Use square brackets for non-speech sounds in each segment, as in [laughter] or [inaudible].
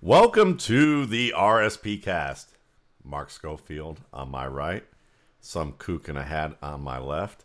Welcome to the RSP cast. Mark Schofield on my right, some kook in a hat on my left.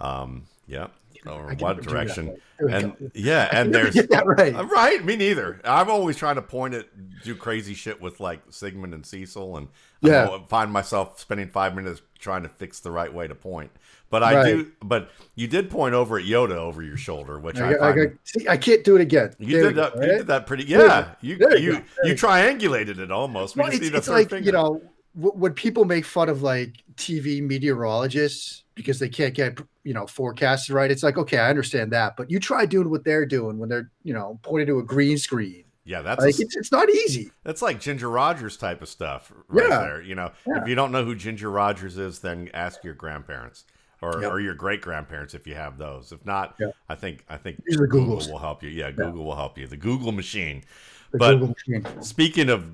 Um, [laughs] yeah, or what direction? And yeah, and there's right. Uh, right, me neither. I'm always trying to point at do crazy shit with like Sigmund and Cecil, and Yeah. mo- find myself spending five minutes trying to fix the right way to point. But I Right. do. But you did point over at Yoda over your shoulder, which I, I, I, find. I, see, I can't do it again. you There did go, that. You right? did that pretty. Yeah, you you you. You triangulated it almost. We Well, it's, it's like finger. you know w- when people make fun of like TV meteorologists because they can't get you know forecasts right. It's like okay, I understand that, but you try doing what they're doing when they're you know pointing to a green screen. Yeah, that's Like a- it's, it's not easy. that's like Ginger Rogers type of stuff right Yeah. there. You know, Yeah. if you don't know who Ginger Rogers is, then ask your grandparents or, Yep. or your great grandparents if you have those. If not, Yep. I think I think Google will help you. Yeah, Google will help you. The Google machine. The But- Google machine. Speaking of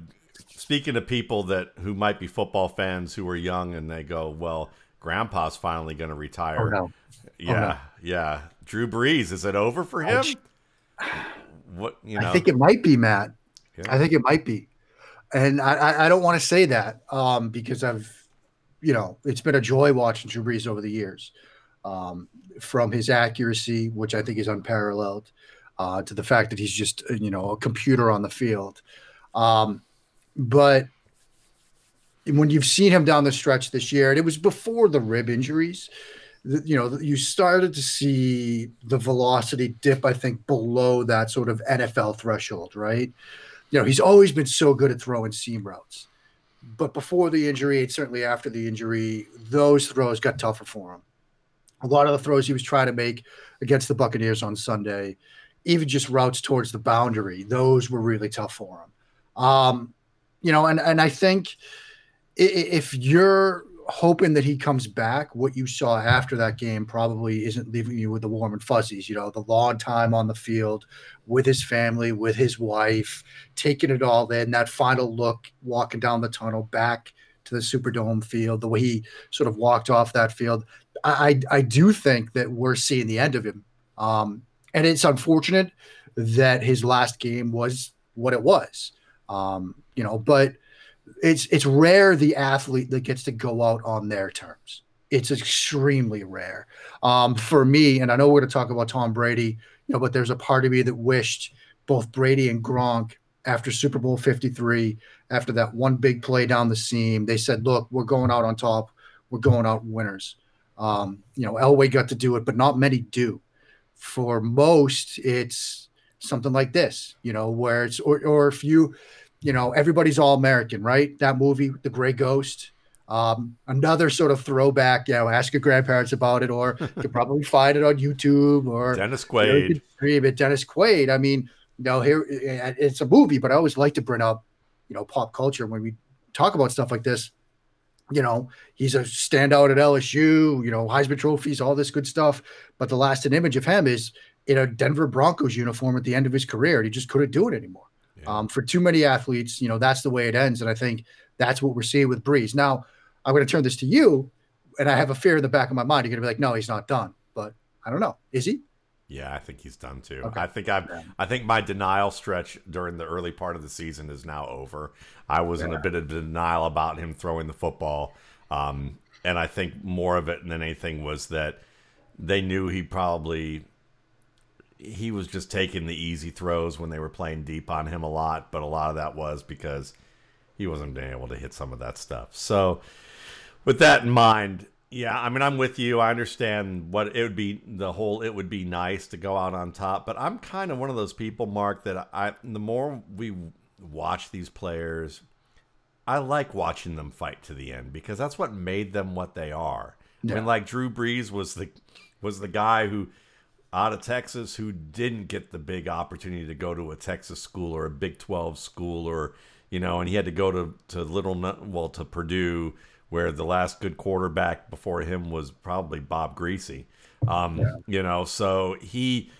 speaking of people that who might be football fans who are young and they go, well, Grandpa's finally going to retire. Oh no. Yeah, yeah. Drew Brees, is it over for him? What you know? I think it might be Matt. Yeah. I think it might be, and I I, I don't want to say that um, because I've you know it's been a joy watching Drew Brees over the years, um, from his accuracy, which I think is unparalleled, uh, to the fact that he's just uh, you know a computer on the field, um, but when you've seen him down the stretch this year, and it was before the rib injuries, you know, you started to see the velocity dip, I think, below that sort of NFL threshold, right? You know, he's always been so good at throwing seam routes. But before the injury, and certainly after the injury, those throws got tougher for him. A lot of the throws he was trying to make against the Buccaneers on Sunday, even just routes towards the boundary, those were really tough for him. Um, you know, and and I think if you're hoping that he comes back, what you saw after that game probably isn't leaving you with the warm and fuzzies. You know, the long time on the field with his family, with his wife, taking it all in, that final look, walking down the tunnel back to the Superdome field, the way he sort of walked off that field. I, I, do think that we're seeing the end of him. Um, and it's unfortunate that his last game was what it was. Um, you know, but it's it's rare the athlete that gets to go out on their terms. It's extremely rare. Um, for me, and I know we're going to talk about Tom Brady, you know, but there's a part of me that wished both Brady and Gronk after Super Bowl 53, after that one big play down the seam, they said, "Look, we're going out on top. We're going out winners." Um, you know, Elway got to do it, but not many do. For most, it's something like this, you know, where it's or or if you you know, everybody's all American, right? That movie, The Gray Ghost. Um, another sort of throwback, you know, ask your grandparents about it, or [laughs] you could probably find it on YouTube or Dennis you know, you Quaid. could stream it. Dennis Quaid. I mean, you know, here it's a movie, but I always like to bring up, you know, pop culture when we talk about stuff like this. You know, he's a standout at LSU, you know, Heisman trophies, all this good stuff. But the lasting image of him is in a Denver Broncos uniform at the end of his career. And he just couldn't do it anymore. Yeah. Um, for too many athletes, you know, that's the way it ends. And I think that's what we're seeing with Brees. Now, I'm going to turn this to you, and I have a fear in the back of my mind. You're going to be like, no, he's not done. But I don't know. Is he? Yeah, I think he's done too. Okay. I think I've Yeah. I think my denial stretch during the early part of the season is now over. I was in a bit of denial about him throwing the football. Um, and I think more of it than anything was that they knew he probably he was just taking the easy throws when they were playing deep on him a lot, but a lot of that was because he wasn't being able to hit some of that stuff. So with that in mind, yeah, I mean, I'm with you. I understand what it would be. The whole it would be nice to go out on top, but I'm kind of one of those people, Mark, that I the more we watch these players, I like watching them fight to the end because that's what made them what they are. I mean, like Drew Brees was the was the guy who out of Texas who didn't get the big opportunity to go to a Texas school or a Big 12 school or you know, and he had to go to to Little well to Purdue where the last good quarterback before him was probably Bob Griese. Um, you know, so he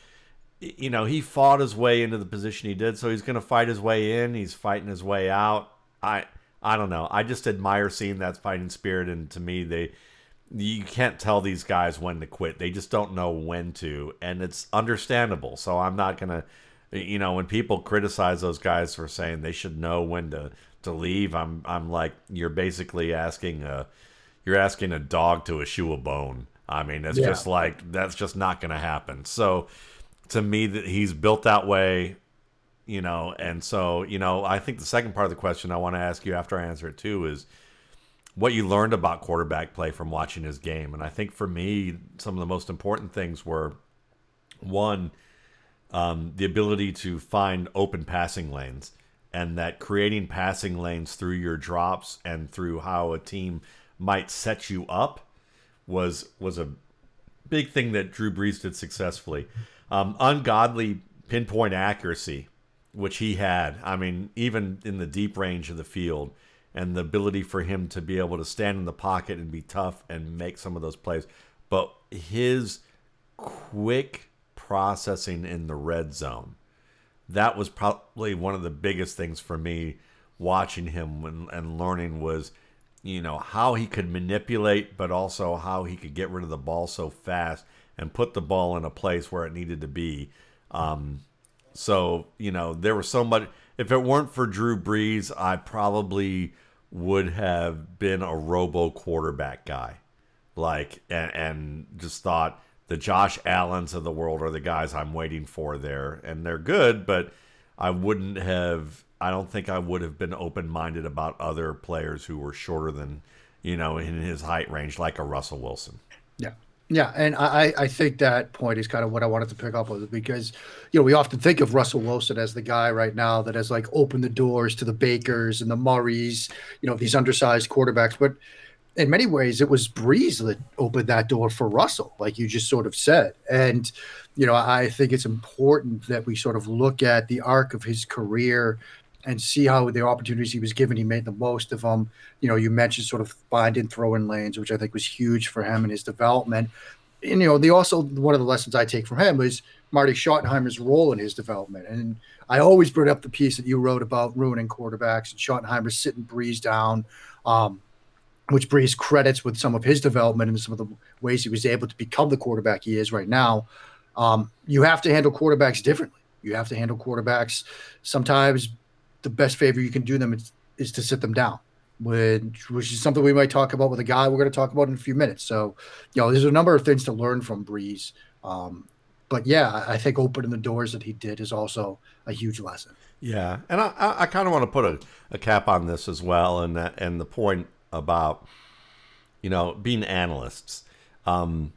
you know, he fought his way into the position he did, so he's going to fight his way in, he's fighting his way out. I I don't know. I just admire seeing that fighting spirit and to me they you can't tell these guys when to quit. They just don't know when to, and it's understandable. So I'm not gonna you know, when people criticize those guys for saying they should know when to to leave, I'm I'm like you're basically asking a you're asking a dog to eschew a bone. I mean, it's yeah. just like that's just not to happen. So to me that he's built that way, you know, and so, you know, I think the second part of the question I want to ask you after I answer it too is what you learned about quarterback play from watching his game. And I think for me, some of the most important things were one, um, the ability to find open passing lanes and that creating passing lanes through your drops and through how a team might set you up was was a big thing that Drew Brees did successfully. Um, ungodly pinpoint accuracy, which he had. I mean, even in the deep range of the field, and the ability for him to be able to stand in the pocket and be tough and make some of those plays. But his quick processing in the red zone, that was probably one of the biggest things for me watching him and, and learning was you know how he could manipulate but also how he could get rid of the ball so fast and put the ball in a place where it needed to be um, so you know there was so much if it weren't for drew brees i probably would have been a robo quarterback guy like and, and just thought the josh allens of the world are the guys i'm waiting for there and they're good but i wouldn't have I don't think I would have been open minded about other players who were shorter than, you know, in his height range, like a Russell Wilson. Yeah. Yeah, and I, I think that point is kind of what I wanted to pick up with because, you know, we often think of Russell Wilson as the guy right now that has like opened the doors to the Bakers and the Murrays, you know, these undersized quarterbacks. But in many ways, it was Brees that opened that door for Russell, like you just sort of said. And, you know, I think it's important that we sort of look at the arc of his career and see how the opportunities he was given, he made the most of them. You know, you mentioned sort of finding throwing lanes, which I think was huge for him and his development. And, you know, the also one of the lessons I take from him is Marty Schottenheimer's role in his development. And I always bring up the piece that you wrote about ruining quarterbacks and Schottenheimer sitting Brees down, um, which Brees credits with some of his development and some of the ways he was able to become the quarterback he is right now. Um, you have to handle quarterbacks differently. You have to handle quarterbacks sometimes the best favor you can do them is, is to sit them down, which, which is something we might talk about with a guy we're going to talk about in a few minutes. So, you know, there's a number of things to learn from Brees. Um, but yeah, I think opening the doors that he did is also a huge lesson. Yeah, and I, I kind of want to put a, a cap on this as well, and that, and the point about you know being analysts. Um,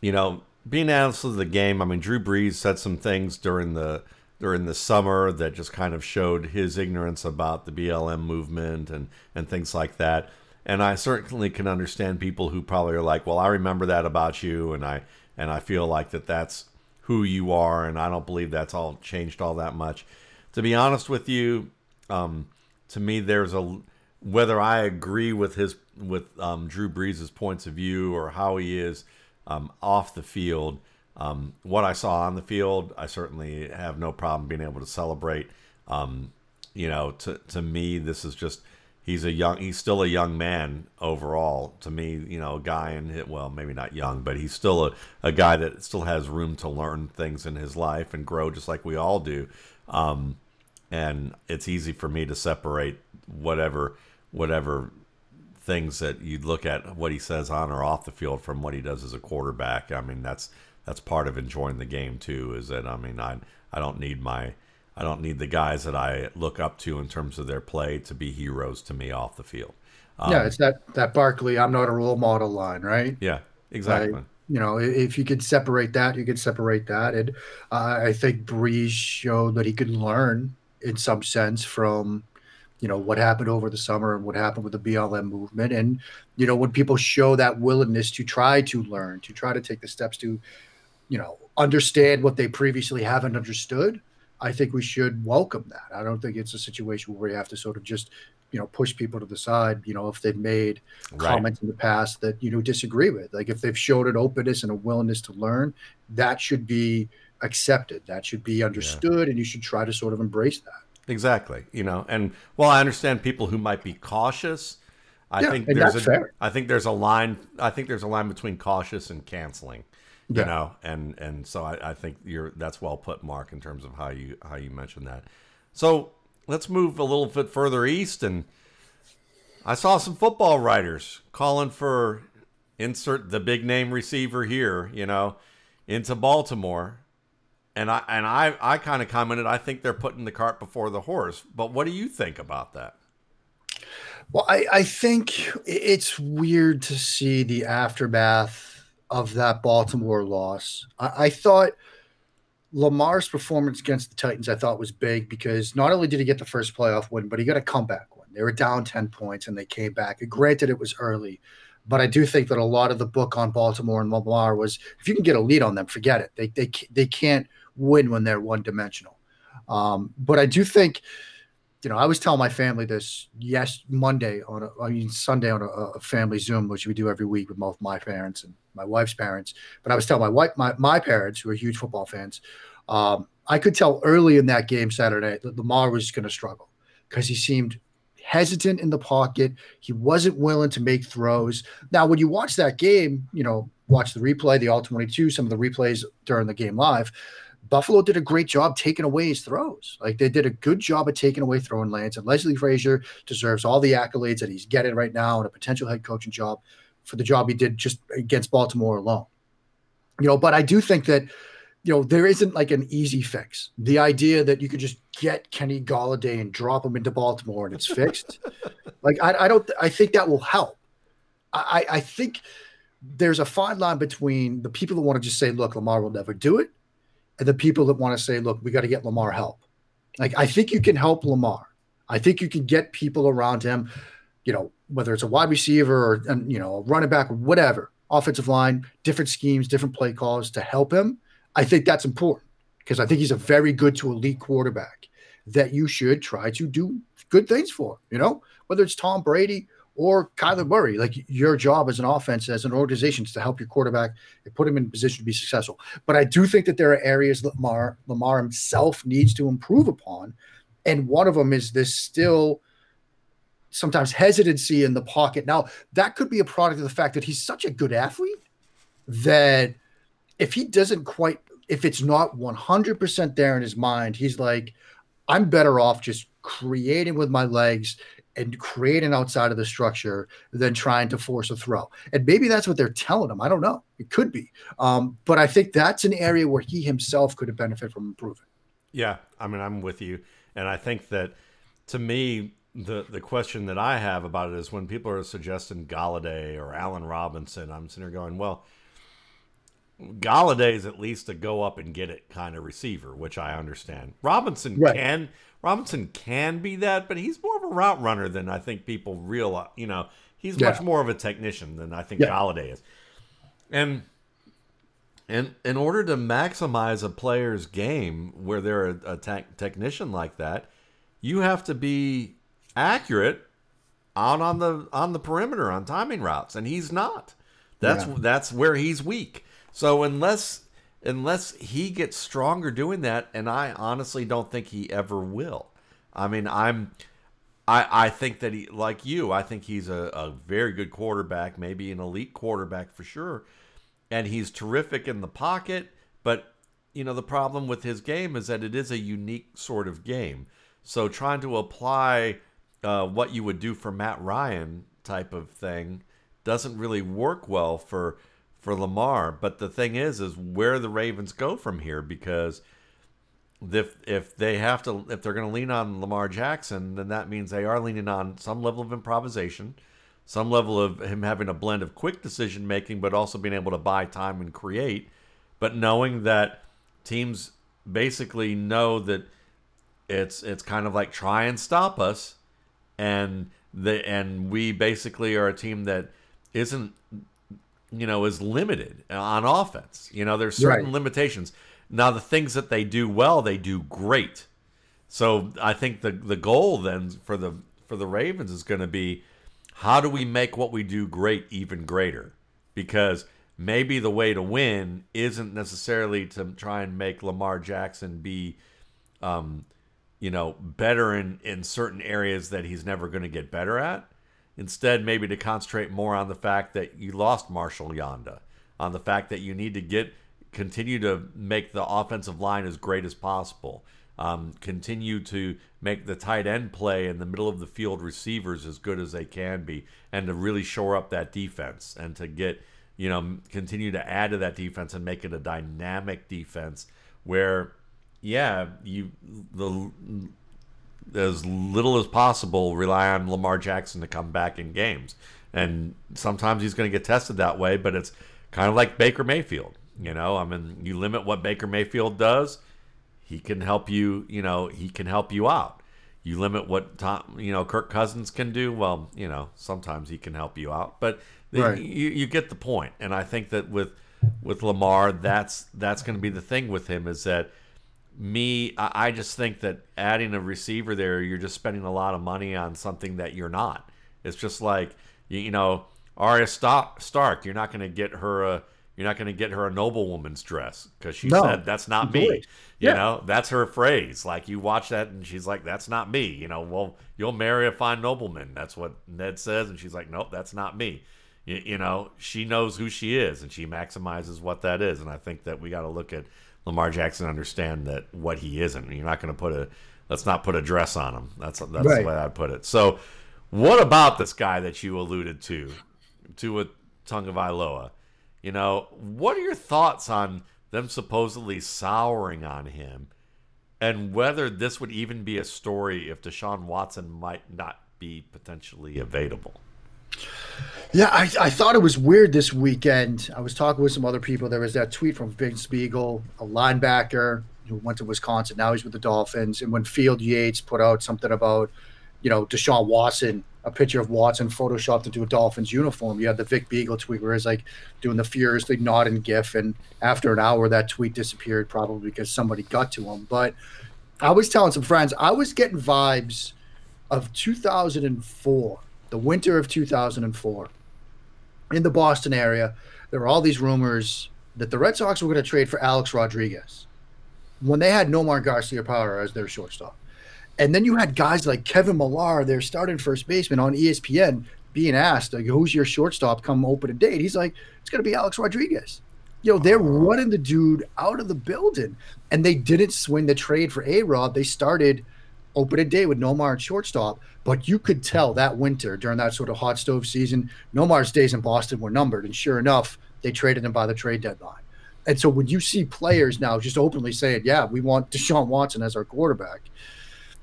you know, being analysts of the game. I mean, Drew Brees said some things during the during the summer that just kind of showed his ignorance about the BLM movement and, and things like that. And I certainly can understand people who probably are like, well, I remember that about you, and I and I feel like that that's who you are, and I don't believe that's all changed all that much. To be honest with you, um, to me, there's a whether I agree with his with um, Drew Brees' points of view or how he is um, off the field um, what I saw on the field, I certainly have no problem being able to celebrate. Um, you know, to to me, this is just he's a young he's still a young man overall. To me, you know, a guy in well, maybe not young, but he's still a, a guy that still has room to learn things in his life and grow just like we all do. Um, and it's easy for me to separate whatever whatever things that you look at what he says on or off the field from what he does as a quarterback. I mean, that's that's part of enjoying the game too. Is that I mean I I don't need my I don't need the guys that I look up to in terms of their play to be heroes to me off the field. Um, yeah, it's that that Barkley I'm not a role model line, right? Yeah, exactly. you know, if you could separate that, you could separate that. And uh, I think Brees showed that he could learn in some sense from you know what happened over the summer and what happened with the BLM movement and you know when people show that willingness to try to learn to try to take the steps to you know, understand what they previously haven't understood, I think we should welcome that. I don't think it's a situation where we have to sort of just, you know, push people to the side, you know, if they've made right. comments in the past that, you know, disagree with. Like if they've showed an openness and a willingness to learn, that should be accepted. That should be understood. Yeah. And you should try to sort of embrace that. Exactly. You know, and well, I understand people who might be cautious. I yeah, think there's a, fair. I think there's a line. I think there's a line between cautious and canceling you yeah. know, and and so I, I think you're that's well put, Mark, in terms of how you how you mentioned that. So let's move a little bit further east, and I saw some football writers calling for insert the big name receiver here, you know, into Baltimore. And I and I I kind of commented I think they're putting the cart before the horse. But what do you think about that? Well, I, I think it's weird to see the aftermath of that Baltimore loss. I, I thought Lamar's performance against the Titans, I thought was big because not only did he get the first playoff win, but he got a comeback win. They were down 10 points and they came back. granted, it was early, but I do think that a lot of the book on Baltimore and Lamar was if you can get a lead on them, forget it. They, they, they can't win when they're one dimensional. Um, but I do think you know, I was telling my family this yes Monday on a, I mean Sunday on a, a, family Zoom, which we do every week with both my parents and my wife's parents. But I was telling my wife, my, my parents, who are huge football fans, um, I could tell early in that game Saturday that Lamar was going to struggle because he seemed hesitant in the pocket. He wasn't willing to make throws. Now, when you watch that game, you know, watch the replay, the all 22, some of the replays during the game live, Buffalo did a great job taking away his throws. Like they did a good job of taking away throwing lanes. And Leslie Frazier deserves all the accolades that he's getting right now and a potential head coaching job for the job he did just against Baltimore alone. You know, but I do think that, you know, there isn't like an easy fix. The idea that you could just get Kenny Golladay and drop him into Baltimore and it's fixed. [laughs] like I, I don't I think that will help. I, I think there's a fine line between the people that want to just say, look, Lamar will never do it the people that want to say, look, we got to get Lamar help. Like, I think you can help Lamar. I think you can get people around him, you know, whether it's a wide receiver or, you know, a running back whatever, offensive line, different schemes, different play calls to help him. I think that's important because I think he's a very good to elite quarterback that you should try to do good things for, you know, whether it's Tom Brady or Kyler Murray. Like your job as an offense, as an organization, is to help your quarterback and put him in position to be successful. But I do think that there are areas Lamar Lamar himself needs to improve upon, and one of them is this still sometimes hesitancy in the pocket. Now that could be a product of the fact that he's such a good athlete that if he doesn't quite, if it's not one hundred percent there in his mind, he's like. I'm better off just creating with my legs and creating outside of the structure than trying to force a throw. And maybe that's what they're telling him. I don't know. It could be. Um, but I think that's an area where he himself could have benefited from improving. Yeah. I mean, I'm with you. And I think that to me, the, the question that I have about it is when people are suggesting Golladay or Allen Robinson, I'm sitting here going, well, Golladay is at least a go up and get it kind of receiver, which I understand. Robinson right. can Robinson can be that, but he's more of a route runner than I think people realize. You know, he's yeah. much more of a technician than I think yeah. Golladay is. And and in order to maximize a player's game where they're a, a te- technician like that, you have to be accurate out on the on the perimeter on timing routes, and he's not. That's yeah. that's where he's weak. So unless unless he gets stronger doing that, and I honestly don't think he ever will. I mean, I'm. I, I think that he, like you, I think he's a, a very good quarterback, maybe an elite quarterback for sure. And he's terrific in the pocket. But, you know, the problem with his game is that it is a unique sort of game. So trying to apply uh, what you would do for Matt Ryan type of thing doesn't really work well for for Lamar. But the thing is, is where the Ravens go from here because if if they have to if they're going to lean on Lamar Jackson, then that means they are leaning on some level of improvisation, some level of him having a blend of quick decision making, but also being able to buy time and create. But knowing that teams basically know that it's it's kind of like try and stop us, and the and we basically are a team that isn't you know, is limited on offense. You know, there's certain right. limitations. Now, the things that they do well, they do great. So I think the the goal then for the for the Ravens is going to be how do we make what we do great even greater? Because maybe the way to win isn't necessarily to try and make Lamar Jackson be, um, you know, better in in certain areas that he's never going to get better at Instead, maybe to concentrate more on the fact that you lost Marshall Yanda. on the fact that you need to get continue to make the offensive line as great as possible. Um, continue to make the tight end play in the middle of the field receivers as good as they can be, and to really shore up that defense and to get you know continue to add to that defense and make it a dynamic defense where yeah you the as little as possible rely on Lamar Jackson to come back in games. And sometimes he's going to get tested that way, but it's kind of like Baker Mayfield. You know, I mean, you limit what Baker Mayfield does, he can help you. You know, he can help you out. You limit what Tom, you know, Kirk Cousins can do. Well, you know, sometimes he can help you out, but right. you, you get the point. And I think that with with Lamar, that's that's going to be the thing with him is that me, I just think that adding a receiver there, you're just spending a lot of money on something that you're not. It's just like you, know, Arya Stark. You're not going to get her a you're not going to get her a noblewoman's dress because she no, said that's not me. You yeah. know, that's her phrase. Like you watch that and she's like, "That's not me." You know, well, you'll marry a fine nobleman. That's what Ned says, and she's like, "Nope, that's not me." You, you know, she knows who she is and she maximizes what that is. And I think that we got to look at Lamar Jackson understand that what he isn't. You're not going to put a let's not put a dress on him. That's that's right. the way I'd put it. So, what about this guy that you alluded to, Tua Tagovailoa? You know, what are your thoughts on them supposedly souring on him, and whether this would even be a story if Deshaun Watson might not be potentially available? Yeah, I, I thought it was weird this weekend. I was talking with some other people. There was that tweet from Vince Biegel, a linebacker who went to Wisconsin. Now he's with the Dolphins. And when Field Yates put out something about, you know, Deshaun Watson, a picture of Watson photoshopped into a Dolphins uniform, you had the Vince Biegel tweet where he's like doing the furiously nodding gif. And after an hour, that tweet disappeared, probably because somebody got to him. But I was telling some friends, I was getting vibes of 2004 the winter of 2004, in the Boston area, there were all these rumors that the Red Sox were going to trade for Alex Rodriguez when they had Nomar Garciaparra as their shortstop. And then you had guys like Kevin Millar, their starting first baseman on ESPN, being asked, like, who's your shortstop come open a date? He's like, it's going to be Alex Rodriguez. You know, they're oh. running the dude out of the building. And they didn't swing the trade for A Rod. They started – opening day with Nomar at shortstop, but you could tell that winter during that sort of hot stove season, Nomar's days in Boston were numbered. And sure enough, they traded him by the trade deadline. And so when you see players now just openly saying, yeah, we want Deshaun Watson as our quarterback,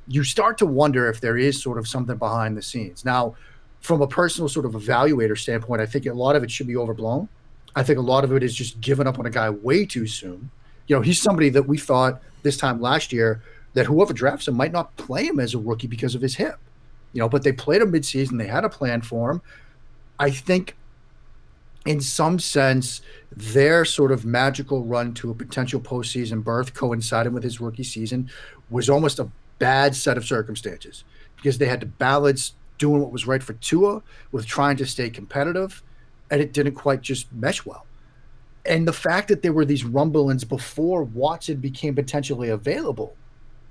you start to wonder if there is sort of something behind the scenes. Now, from a personal sort of evaluator standpoint, I think a lot of it should be overblown. I think a lot of it is just giving up on a guy way too soon. You know, he's somebody that we thought this time last year that whoever drafts him might not play him as a rookie because of his hip. You know, but they played him midseason. They had a plan for him. I think, in some sense, their sort of magical run to a potential postseason berth coinciding with his rookie season was almost a bad set of circumstances because they had to balance doing what was right for Tua with trying to stay competitive, and it didn't quite just mesh well. And the fact that there were these rumblings before Watson became potentially available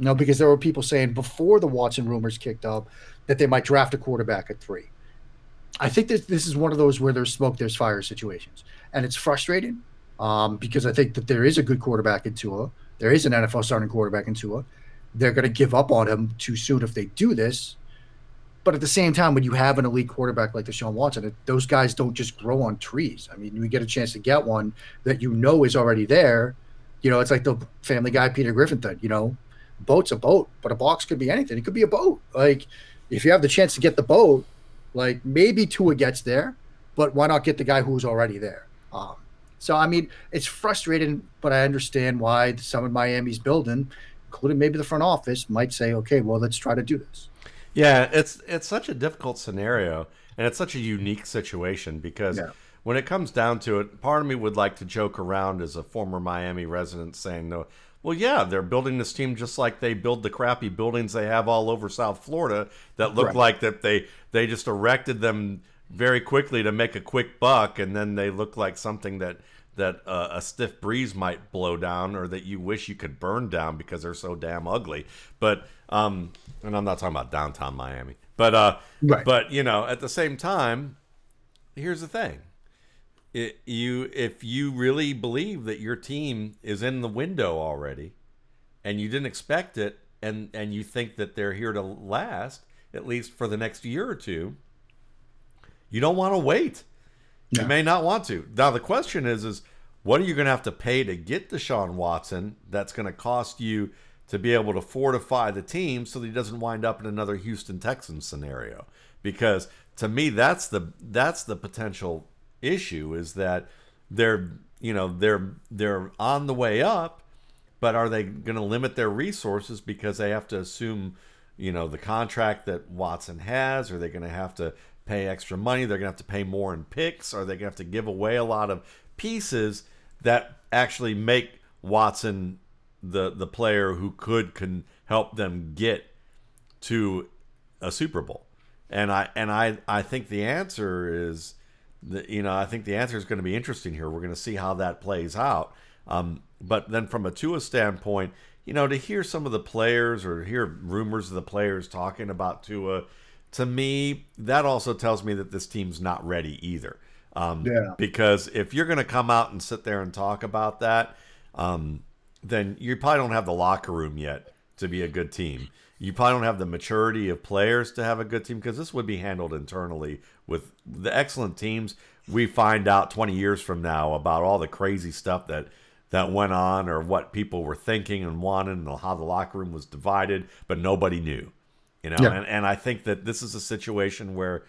know, because there were people saying before the Watson rumors kicked up that they might draft a quarterback at three. I think that this is one of those where there's smoke, there's fire situations, and it's frustrating um, because I think that there is a good quarterback in Tua. There is an NFL starting quarterback in Tua. They're going to give up on him too soon if they do this. But at the same time, when you have an elite quarterback like Deshaun Watson, it, those guys don't just grow on trees. I mean, you get a chance to get one that you know is already there. You know, it's like the Family Guy Peter Griffin thing. You know, boat's a boat, but a box could be anything. It could be a boat. Like if you have the chance to get the boat, like maybe Tua gets there, but why not get the guy who's already there? Um, so I mean, it's frustrating, but I understand why some of Miami's building, including maybe the front office, might say, okay, well, let's try to do this. Yeah, it's it's such a difficult scenario, and it's such a unique situation because. Yeah. When it comes down to it, part of me would like to joke around as a former Miami resident saying, "No, well, yeah, they're building this team just like they build the crappy buildings they have all over South Florida that look right. like that they they just erected them very quickly to make a quick buck, and then they look like something that that uh, a stiff breeze might blow down, or that you wish you could burn down because they're so damn ugly. But um, and I'm not talking about downtown Miami, but uh, right. but you know, at the same time, here's the thing: it, you if you really believe that your team is in the window already, and you didn't expect it, and and you think that they're here to last at least for the next year or two, you don't want to wait. You may not want to. Now the question is is what are you going to have to pay to get Deshaun Watson that's going to cost you to be able to fortify the team so that he doesn't wind up in another Houston Texans scenario? Because to me that's the that's the potential issue is that they're you know they're they're on the way up but are they going to limit their resources because they have to assume you know the contract that Watson has? Are they going to have to pay extra money? They're going to have to pay more in picks? Are they going to have to give away a lot of pieces that actually make Watson the the player who could can help them get to a Super Bowl? And I and I I think the answer is the, you know I think the answer is going to be interesting here we're going to see how that plays out um, but then from a Tua standpoint, you know, to hear some of the players or hear rumors of the players talking about Tua, to me, that also tells me that this team's not ready either. Um, yeah. Because if you're going to come out and sit there and talk about that, um, then you probably don't have the locker room yet to be a good team. You probably don't have the maturity of players to have a good team because this would be handled internally with the excellent teams. We find out 20 years from now about all the crazy stuff that that went on or what people were thinking and wanted and how the locker room was divided, but nobody knew. You know, yeah. and, and I think that this is a situation where,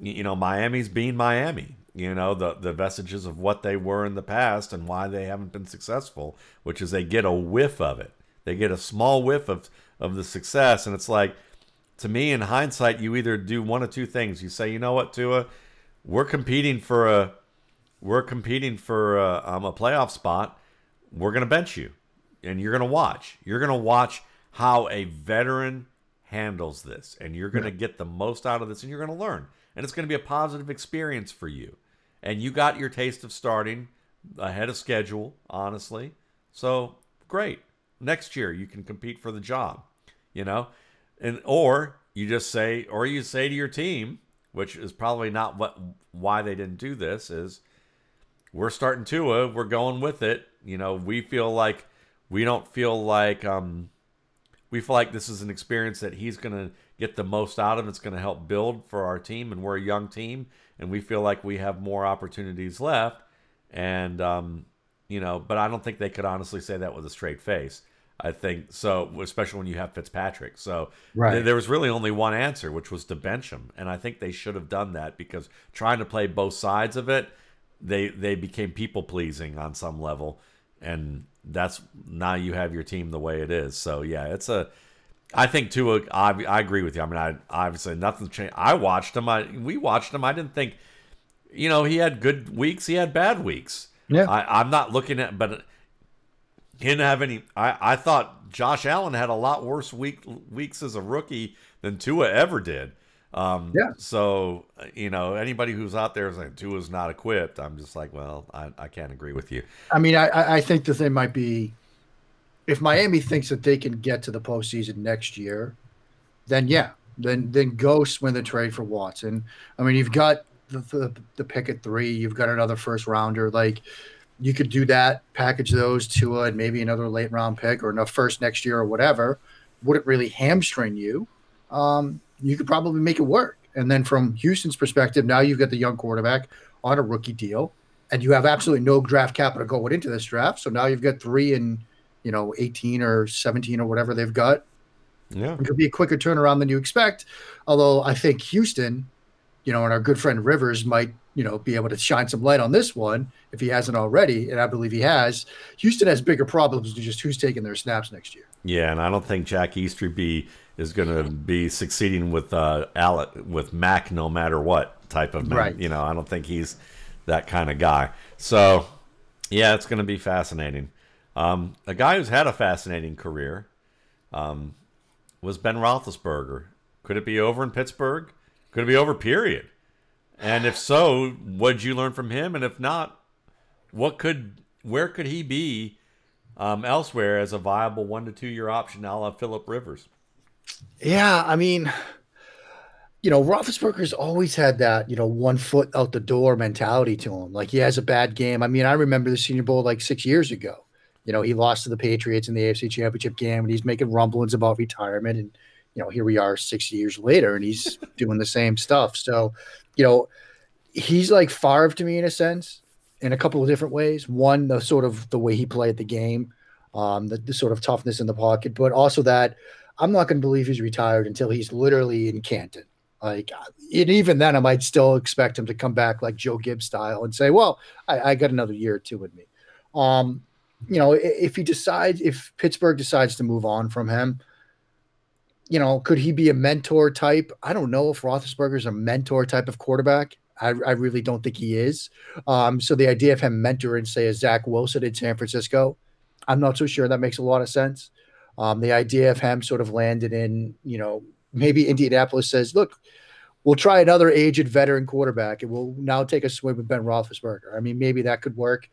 you know, Miami's being Miami. You know, the the vestiges of what they were in the past and why they haven't been successful, which is they get a whiff of it. They get a small whiff of of the success, and it's like, to me, in hindsight, you either do one of two things. You say, you know what, Tua, we're competing for a we're competing for a, um, a playoff spot we're going to bench you and you're going to watch. You're going to watch how a veteran handles this and you're going to get the most out of this and you're going to learn. And it's going to be a positive experience for you. And you got your taste of starting ahead of schedule, honestly. So, great. Next year you can compete for the job, you know? And or you just say or you say to your team, which is probably not what why they didn't do this is we're starting Tua, we're going with it you know, we feel like we don't feel like um, we feel like this is an experience that he's going to get the most out of. It's going to help build for our team, and we're a young team, and we feel like we have more opportunities left. And um, you know, but I don't think they could honestly say that with a straight face. I think so, especially when you have Fitzpatrick. So right. th- there was really only one answer, which was to bench him, and I think they should have done that because trying to play both sides of it, they they became people pleasing on some level, and that's now you have your team the way it is. So yeah, it's a. I think too. I, I agree with you. I mean, I obviously nothing changed. I watched him. I we watched him. I didn't think, you know, he had good weeks. He had bad weeks. Yeah. I, I'm not looking at, but he didn't have any. I I thought Josh Allen had a lot worse week weeks as a rookie than Tua ever did. Um, yeah. So you know, anybody who's out there saying Tua's not equipped, I'm just like, well, I, I can't agree with you. I mean, I I think the thing might be, if Miami thinks that they can get to the postseason next year, then yeah, then then go swing the trade for Watson. I mean, you've got the, the, the pick at three, you've got another first rounder, like. You could do that, package those to and maybe another late round pick or enough first next year or whatever. Wouldn't really hamstring you. Um, you could probably make it work. And then from Houston's perspective, now you've got the young quarterback on a rookie deal, and you have absolutely no draft capital going into this draft. So now you've got three and you know 18 or 17 or whatever they've got. Yeah, it could be a quicker turnaround than you expect. Although I think Houston, you know, and our good friend Rivers might you know be able to shine some light on this one if he hasn't already, and I believe he has. Houston has bigger problems than just who's taking their snaps next year. Yeah, and I don't think Jack Easterby is going to be succeeding with uh, with Mac no matter what type of man. Right. You know, I don't think he's that kind of guy. So, yeah, it's going to be fascinating. Um, a guy who's had a fascinating career um, was Ben Roethlisberger. Could it be over in Pittsburgh? Could it be over? Period. And if so, what did you learn from him? And if not, what could where could he be um, elsewhere as a viable one to two year option, a la Philip Rivers? Yeah, I mean, you know, Roethlisberger's always had that, you know, one foot out the door mentality to him. Like he has a bad game. I mean, I remember the Senior Bowl like six years ago. You know, he lost to the Patriots in the AFC Championship game, and he's making rumblings about retirement. And you know, here we are six years later, and he's [laughs] doing the same stuff. So, you know, he's like Favre to me in a sense, in a couple of different ways. One, the sort of the way he played the game, um, the, the sort of toughness in the pocket, but also that I'm not going to believe he's retired until he's literally in Canton like, and even then, I might still expect him to come back like Joe Gibbs style and say, "Well, I, I got another year or two with me." Um, you know, if he decides, if Pittsburgh decides to move on from him, you know, could he be a mentor type? I don't know if Roethlisberger's a mentor type of quarterback. I, I really don't think he is. Um, so the idea of him mentoring, say, a Zach Wilson in San Francisco, I'm not so sure that makes a lot of sense. Um, the idea of him sort of landed in, you know, maybe Indianapolis says, look, we'll try another aged veteran quarterback and we'll now take a swing with Ben Roethlisberger. I mean, maybe that could work.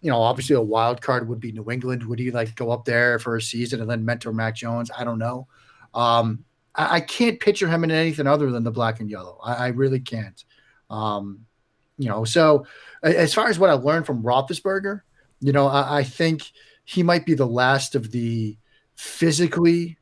You know, obviously a wild card would be New England. Would he like go up there for a season and then mentor Mac Jones? I don't know. Um, I, I, can't picture him in anything other than the black and yellow. I, I really can't. Um, you know, so as far as what I learned from Roethlisberger, you know, I, I think he might be the last of the physically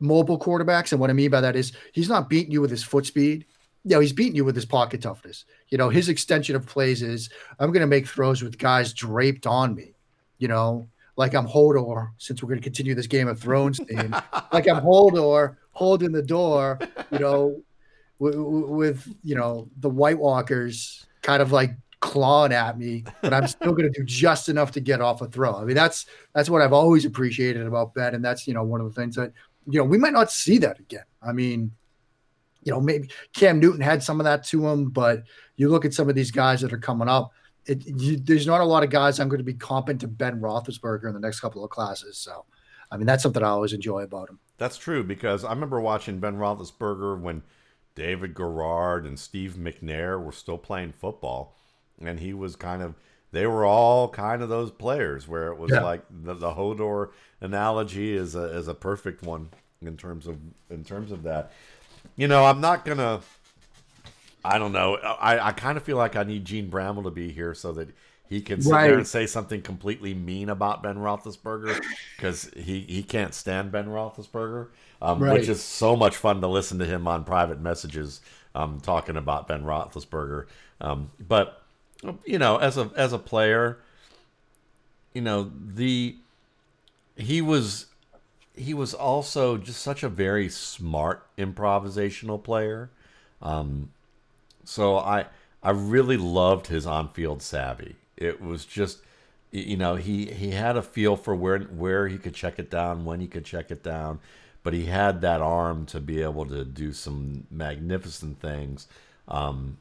mobile quarterbacks. And what I mean by that is he's not beating you with his foot speed. You know, he's beating you with his pocket toughness. You know, his extension of plays is I'm going to make throws with guys draped on me, you know, like I'm Hodor, since we're going to continue this Game of Thrones theme, like I'm Hodor holding the door, you know, [laughs] with, you know, the White Walkers kind of like clawing at me, but I'm still going to do just enough to get off a throw. I mean, that's that's what I've always appreciated about Ben, and that's you know one of the things that you know, we might not see that again. I mean, you know, maybe Cam Newton had some of that to him, but you look at some of these guys that are coming up. It, you, there's not a lot of guys I'm going to be comping to Ben Roethlisberger in the next couple of classes. So, I mean, that's something I always enjoy about him. That's true because I remember watching Ben Roethlisberger when David Garrard and Steve McNair were still playing football, and he was kind of they were all kind of those players where it was yeah. like the, the Hodor analogy is a is a perfect one in terms of in terms of that. You know, I'm not gonna. I don't know. I, I kind of feel like I need Gene Bramble to be here so that he can sit right. there and say something completely mean about Ben Roethlisberger because he, he can't stand Ben Roethlisberger, um, right. which is so much fun to listen to him on private messages um, talking about Ben Roethlisberger. Um, but you know, as a as a player, you know the he was he was also just such a very smart improvisational player. Um, so I I really loved his on field savvy. It was just you know he he had a feel for where where he could check it down, when he could check it down, but he had that arm to be able to do some magnificent things. Um,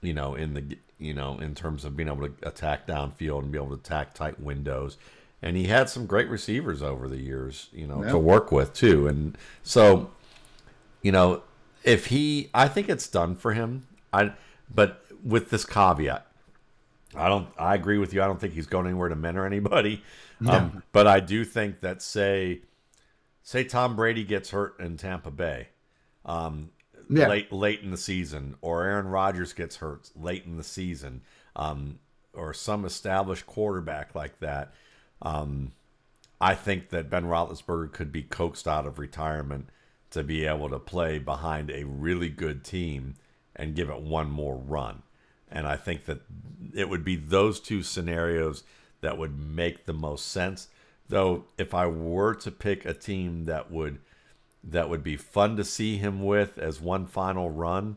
you know, in the you know, in terms of being able to attack downfield and be able to attack tight windows. And he had some great receivers over the years, you know, to work with too. And so, you know, if he, I think it's done for him. I, but with this caveat, I don't. I agree with you. I don't think he's going anywhere to mentor anybody. Um, but I do think that say, say Tom Brady gets hurt in Tampa Bay, um, yeah. late late in the season, or Aaron Rodgers gets hurt late in the season, um, or some established quarterback like that. Um, I think that Ben Roethlisberger could be coaxed out of retirement to be able to play behind a really good team and give it one more run. And I think that it would be those two scenarios that would make the most sense. Though, if I were to pick a team that would that would be fun to see him with as one final run.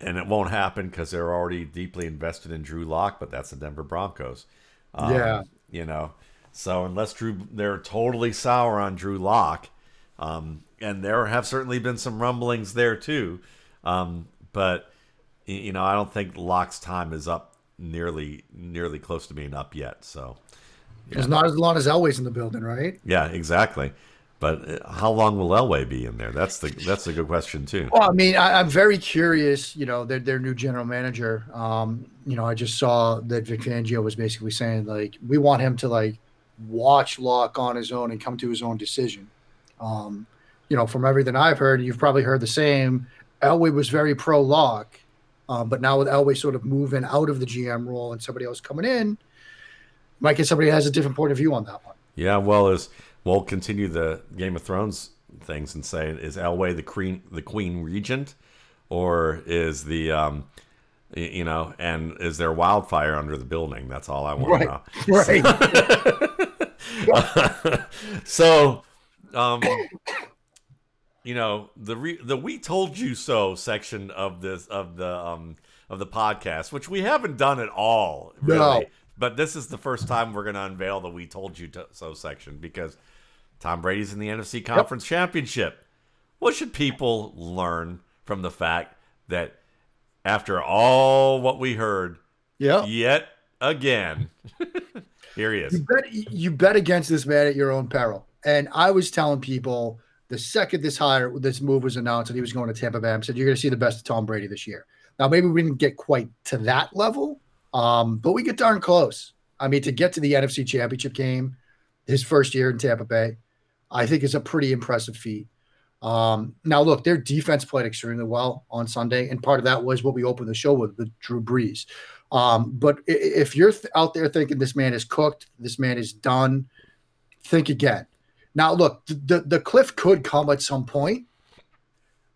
And it won't happen because they're already deeply invested in Drew Lock, but that's the Denver Broncos. Um, yeah. You know, so unless Drew, they're totally sour on Drew Lock, um, and there have certainly been some rumblings there too. Um, but you know, I don't think Lock's time is up nearly nearly close to being up yet. So yeah. it's not as long as Elway's in the building, right? Yeah, exactly. But uh, how long will Elway be in there? That's the that's a good question too. Well, I mean, I, am very curious. You know, their their new general manager. Um, you know, I just saw that Vic Fangio was basically saying like we want him to like watch Locke on his own and come to his own decision. Um, you know, from everything I've heard, you've probably heard the same. Elway was very pro Lock, um, but now with Elway sort of moving out of the GM role and somebody else coming in, might get somebody has a different point of view on that one. Yeah, well, as we'll continue the Game of Thrones things and say, is Elway the queen, the queen regent, or is the um, you know, and is there wildfire under the building? That's all I want right. to know. Right. [laughs] so, um, you know, the re- the "We Told You So" section of this of the um of the podcast, which we haven't done at all, really. No. But this is the first time we're going to unveil the "We Told You So" section because Tom Brady's in the NFC Conference yep. Championship. What should people learn from the fact that after all what we heard, yeah, yet again, [laughs] here he is. You bet, you bet against this man at your own peril. And I was telling people the second this hire, this move was announced, and he was going to Tampa Bay, I said, "You're going to see the best of Tom Brady this year." Now, maybe we didn't get quite to that level, um, but we get darn close. I mean, to get to the NFC Championship game, his first year in Tampa Bay, I think is a pretty impressive feat. Um, now, look, their defense played extremely well on Sunday, and part of that was what we opened the show with, with Drew Brees. Um, but if you're th- out there thinking this man is cooked, this man is done, think again. Now, look, the, the cliff could come at some point,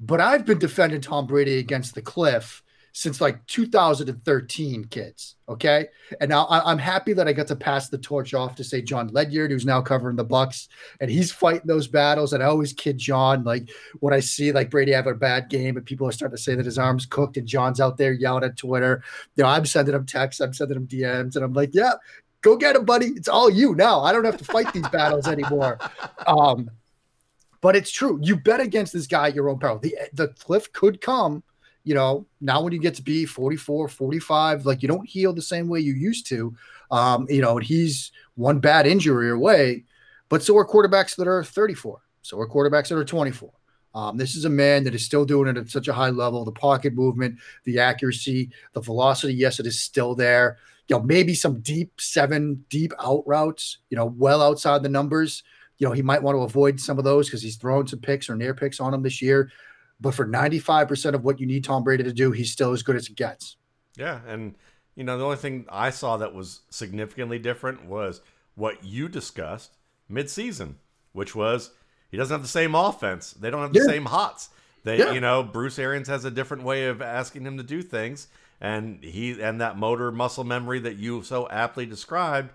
but I've been defending Tom Brady against the cliff since like 2013, kids. Okay, and now I, am happy that I got to pass the torch off to say John Ledyard, who's now covering the Bucs, and he's fighting those battles. And I always kid John, like when I see like Brady have a bad game, and people are starting to say that his arm's cooked, and John's out there yelling at Twitter. You know, I'm sending him texts, I'm sending him DMs, and I'm like, yeah, go get him, buddy. It's all you now. I don't have to fight these battles anymore. [laughs] Um, but it's true. You bet against this guy at your own peril. The the cliff could come you know, now when you get to be 44, 45, like you don't heal the same way you used to. Um, you know, he's one bad injury away, but so are quarterbacks that are 34. So are quarterbacks that are 24. Um, this is a man that is still doing it at such a high level. The pocket movement, the accuracy, the velocity. Yes, it is still there. You know, maybe some deep seven, deep out routes. You know, well outside the numbers. You know, he might want to avoid some of those because he's thrown some picks or near picks on them this year. But for 95% of what you need Tom Brady to do, he's still as good as it gets. Yeah. And, you know, the only thing I saw that was significantly different was what you discussed midseason, which was he doesn't have the same offense. They don't have the yeah. same hots. They, yeah. you know, Bruce Arians has a different way of asking him to do things. And he and that motor muscle memory that you so aptly described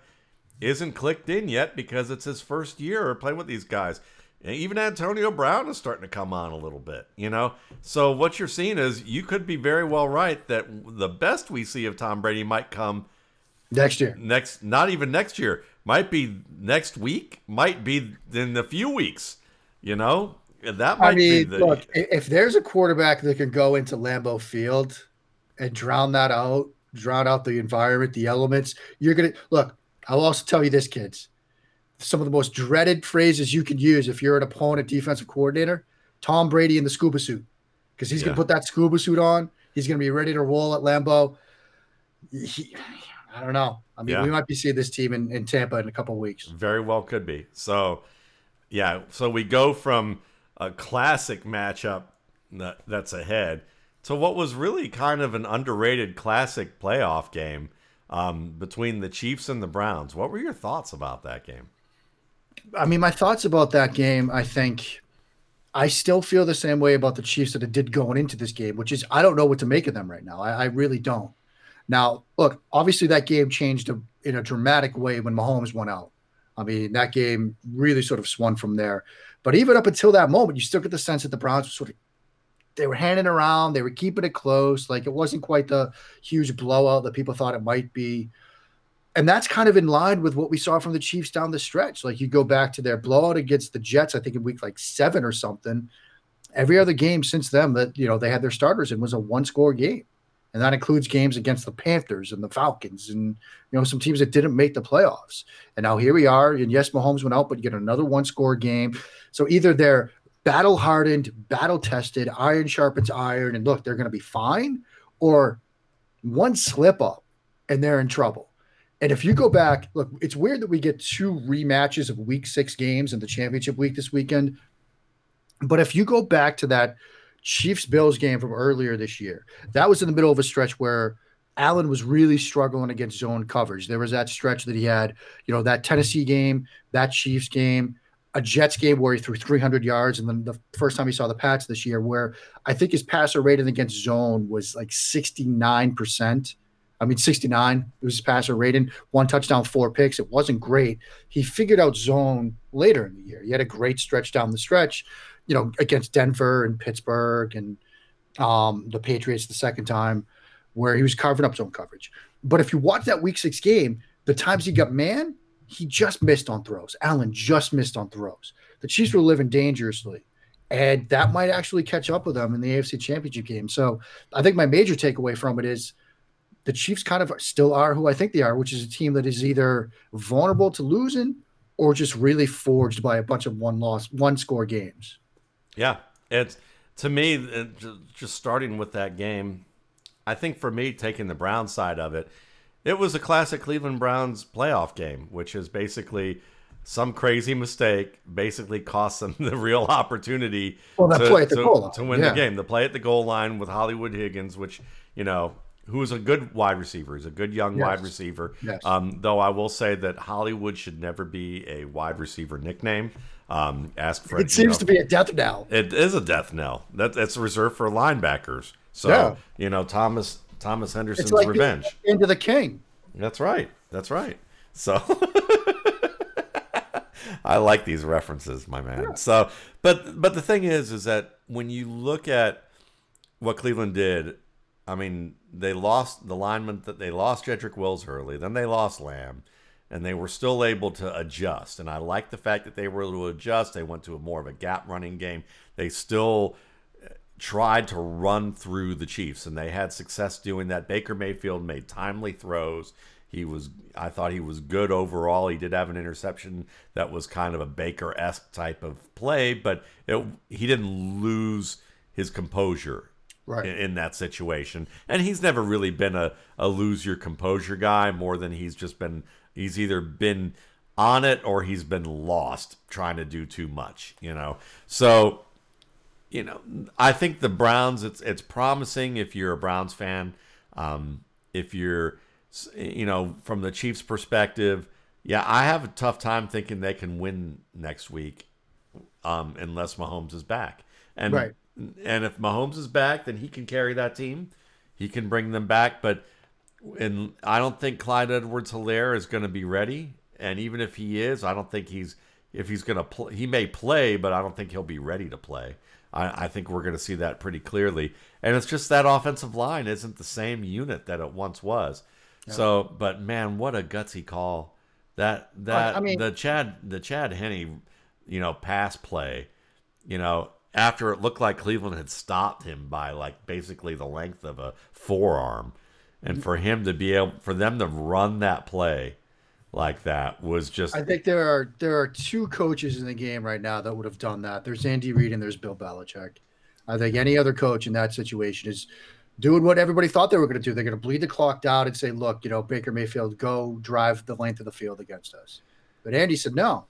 isn't clicked in yet because it's his first year playing with these guys And even Antonio Brown is starting to come on a little bit, you know? So what you're seeing is you could be very well right that the best we see of Tom Brady might come next year. Next not even next year. Might be next week, might be in a few weeks, you know? That might I mean, be the look, if there's a quarterback that can go into Lambeau Field and drown that out, drown out the environment, the elements, you're gonna look, I'll also tell you this, kids some of the most dreaded phrases you could use if you're an opponent defensive coordinator. Tom Brady in the scuba suit because he's yeah. going to put that scuba suit on. He's going to be ready to roll at Lambeau. He, I don't know. I mean, yeah. we might be seeing this team in, in Tampa in a couple weeks. Very well could be. So, yeah. So we go from a classic matchup that, that's ahead to what was really kind of an underrated classic playoff game um, between the Chiefs and the Browns. What were your thoughts about that game? I mean, my thoughts about that game, I think I still feel the same way about the Chiefs that I did going into this game, which is I don't know what to make of them right now. I, I really don't. Now, look, obviously that game changed a, in a dramatic way when Mahomes went out. I mean, that game really sort of swung from there. But even up until that moment, you still get the sense that the Browns were sort of they were handing around, they were keeping it close. Like it wasn't quite the huge blowout that people thought it might be and that's kind of in line with what we saw from the Chiefs down the stretch. Like you go back to their blowout against the Jets, I think in week like seven or something. Every other game since then that you know they had their starters in was a one score game. And that includes games against the Panthers and the Falcons and you know some teams that didn't make the playoffs. And now here we are. And yes, Mahomes went out, but you get another one score game. So either they're battle hardened, battle tested, iron sharpens iron, and look, they're going to be fine, or one slip up and they're in trouble. And if you go back, look, it's weird that we get two rematches of week six games in the championship week this weekend. But if you go back to that Chiefs Bills game from earlier this year. That was in the middle of a stretch where Allen was really struggling against zone coverage. There was that stretch that he had, you know, that Tennessee game, that Chiefs game, a Jets game where he threw 300 yards, and then the first time he saw the Pats this year, where I think his passer rating against zone was like 69%. I mean, 69 it was his passer rating, one touchdown, four picks. It wasn't great. He figured out zone later in the year. He had a great stretch down the stretch, you know, against Denver and Pittsburgh and um, the Patriots the second time, where he was carving up zone coverage. But if you watch that week six game, the times he got man, he just missed on throws. Allen just missed on throws. The Chiefs were living dangerously. And that might actually catch up with them in the AFC championship game. So I think my major takeaway from it is the Chiefs kind of still are who I think they are, which is a team that is either vulnerable to losing or just really forged by a bunch of one loss, one score games. Yeah, it's to me just starting with that game. I think for me, taking the Brown side of it, it was a classic Cleveland Browns playoff game, which is basically some crazy mistake basically cost them [laughs] the real opportunity well, to, to, to, win yeah. the game. The play at the goal line with Hollywood Higgins, which you know who is a good wide receiver. He's a good young yes. wide receiver. Yes. Um, though I will say that Hollywood should never be a wide receiver nickname. Um, ask for it seems know, to be a death knell. It is a death knell. That, that's reserved for linebackers. So yeah. you know Thomas Thomas Henderson's like revenge into the king. That's right. That's right. So [laughs] I like these references, my man. Yeah. So, but but the thing is, is that when you look at what Cleveland did I mean, they lost the lineman that they lost Jedrick Wills early, then they lost Lamb, and they were still able to adjust. And I like the fact that they were able to adjust. They went to a more of a gap running game. They still tried to run through the Chiefs, and they had success doing that. Baker Mayfield made timely throws. He was, I thought he was good overall. He did have an interception that was kind of a Baker esque type of play, but it, he didn't lose his composure right. in, in, that situation. And he's never really been a, a lose your composure guy more than he's just been, he's either been on it or he's been lost trying to do too much, you know? So, you know, I think the Browns, it's, it's promising if you're a Browns fan. Um, if you're, you know, from the Chiefs' perspective, yeah, I have a tough time thinking they can win next week um, unless Mahomes is back. And right. And if Mahomes is back, then he can carry that team. He can bring them back. But and I don't think Clyde Edwards Helaire is going to be ready. And even if he is, I don't think he's if he's going to play. He may play, but I don't think he'll be ready to play. I, I think we're going to see that pretty clearly. And it's just that offensive line isn't the same unit that it once was. Yeah. So, but man, what a gutsy call! That that I mean, the Chad the Chad Henne, you know, pass play, you know, after it looked like Cleveland had stopped him by like basically the length of a forearm. And for him to be able for them to run that play like that was just I think there are there are two coaches in the game right now that would have done that. There's Andy Reid and there's Bill Belichick. I think any other coach in that situation is doing what everybody thought they were going to do. They're going to bleed the clock down and say, "Look, you know, Baker Mayfield, go drive the length of the field against us." But Andy said, "No,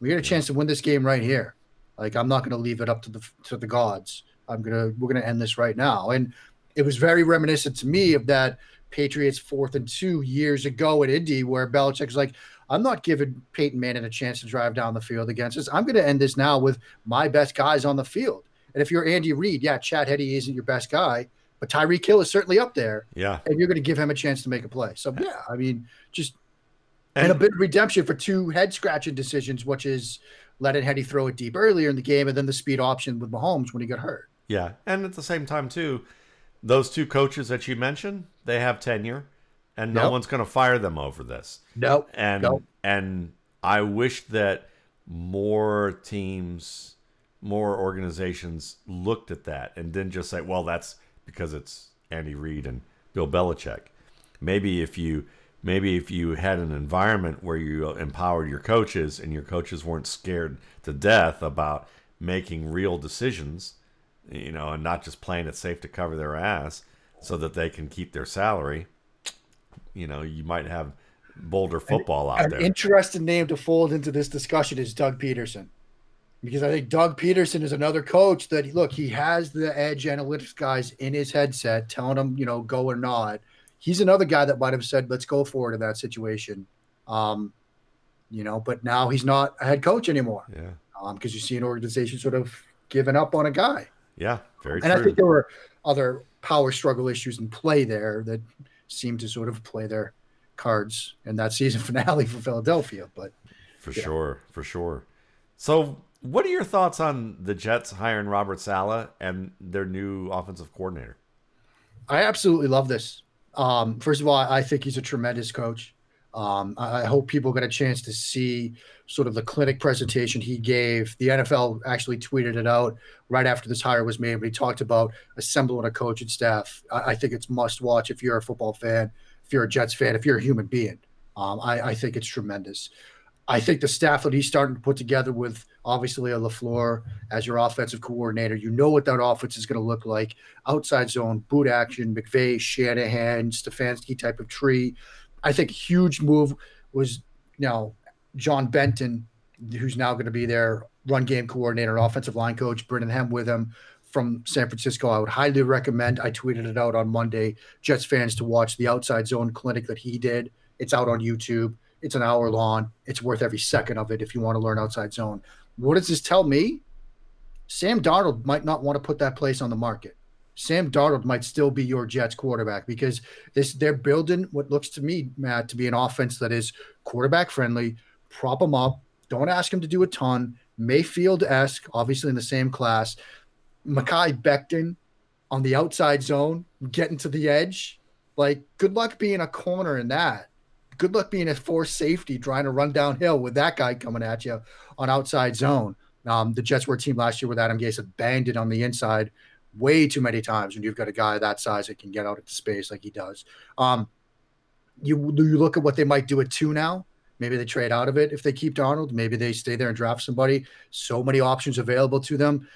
we get a chance to win this game right here." Like I'm not going to leave it up to the to the gods. I'm gonna we're gonna end this right now. And it was very reminiscent to me of that Patriots fourth and two years ago at Indy, where Belichick's like, I'm not giving Peyton Manning a chance to drive down the field against us. I'm going to end this now with my best guys on the field. And if you're Andy Reid, yeah, Chad Henne isn't your best guy, but Tyreek Hill is certainly up there. Yeah. And you're going to give him a chance to make a play. So, yeah, I mean, just and, and a bit of redemption for two head scratching decisions, which is letting Henne throw it deep earlier in the game, and then the speed option with Mahomes when he got hurt. Yeah, and at the same time too, those two coaches that you mentioned, they have tenure, and no nope. one's going to fire them over this. Nope. And nope. and I wish that more teams, more organizations looked at that and didn't just say, "Well, that's because it's Andy Reid and Bill Belichick." Maybe if you maybe if you had an environment where you empowered your coaches and your coaches weren't scared to death about making real decisions, you know, and not just playing it safe to cover their ass so that they can keep their salary, you know, you might have Boulder football an, out an there. An interesting name to fold into this discussion is Doug Pederson, because I think Doug Pederson is another coach that look, he has the edge analytics guys in his headset telling him, you know, go or not. He's another guy that might have said, let's go for it in that situation. Um, you know, but now he's not a head coach anymore. Yeah. Um, because you see an organization sort of giving up on a guy. Yeah, very and true. I think there were other power struggle issues in play there that seemed to sort of play their cards in that season [laughs] finale for Philadelphia. But for yeah. sure, for sure. So what are your thoughts on the Jets hiring Robert Saleh and their new offensive coordinator? I absolutely love this. Um, first of all, I think he's a tremendous coach. Um, I hope people get a chance to see sort of the clinic presentation he gave. The NFL actually tweeted it out right after this hire was made, but he talked about assembling a coaching staff. I, I think it's must watch if you're a football fan, if you're a Jets fan, if you're a human being. Um, I, I, think it's tremendous. I think the staff that he's starting to put together with obviously a LaFleur as your offensive coordinator, you know what that offense is going to look like. Outside zone, boot action, McVay, Shanahan, Stefanski type of tree. I think huge move was you know John Benton, who's now going to be their run game coordinator, offensive line coach, bringing him with him from San Francisco. I would highly recommend. I tweeted it out on Monday. Jets fans to watch the outside zone clinic that he did. It's out on YouTube. It's an hour long. It's worth every second of it if you want to learn outside zone. What does this tell me? Sam Darnold might not want to put that place on the market. Sam Darnold might still be your Jets quarterback because this they're building what looks to me, Matt, to be an offense that is quarterback friendly. Prop him up. Don't ask him to do a ton. Mayfield esque, obviously in the same class. Mekhi Becton on the outside zone, getting to the edge. Like, good luck being a corner in that good luck being a forced safety trying to run downhill with that guy coming at you on outside zone. Um, the Jets were a team last year with Adam Gase that banged it on the inside way too many times when you've got a guy that size that can get out into space like he does. Um, you you look at what they might do at two now. Maybe they trade out of it if they keep Darnold. Maybe they stay there and draft somebody. So many options available to them.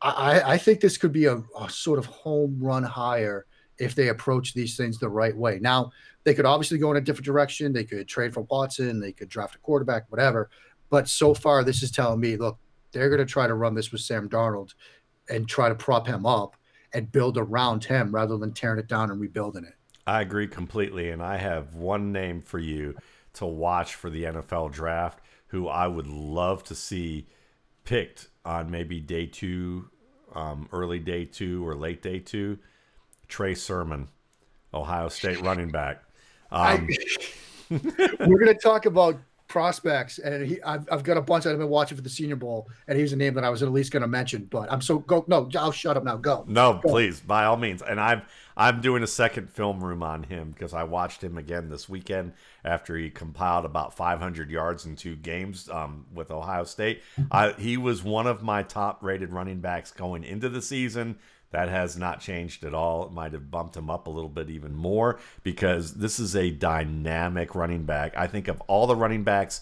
I, I think this could be a, a sort of home run hire if they approach these things the right way. Now, they could obviously go in a different direction. They could trade for Watson. They could draft a quarterback, whatever. But so far, this is telling me, look, they're going to try to run this with Sam Darnold and try to prop him up and build around him rather than tearing it down and rebuilding it. I agree completely. And I have one name for you to watch for the NFL draft who I would love to see picked on maybe day two, um, early day two, or late day two. Trey Sermon, Ohio State running back. Um, [laughs] we're going to talk about prospects, and he, I've, I've got a bunch that I've been watching for the Senior Bowl, and he's a name that I was at least going to mention. But I'm so go no, I'll shut up now. Go. No, go. please, by all means. And I'm I'm doing a second film room on him because I watched him again this weekend after he compiled about 500 yards in two games um, with Ohio State. I, he was one of my top rated running backs going into the season. That has not changed at all. It might have bumped him up a little bit even more because this is a dynamic running back. I think of all the running backs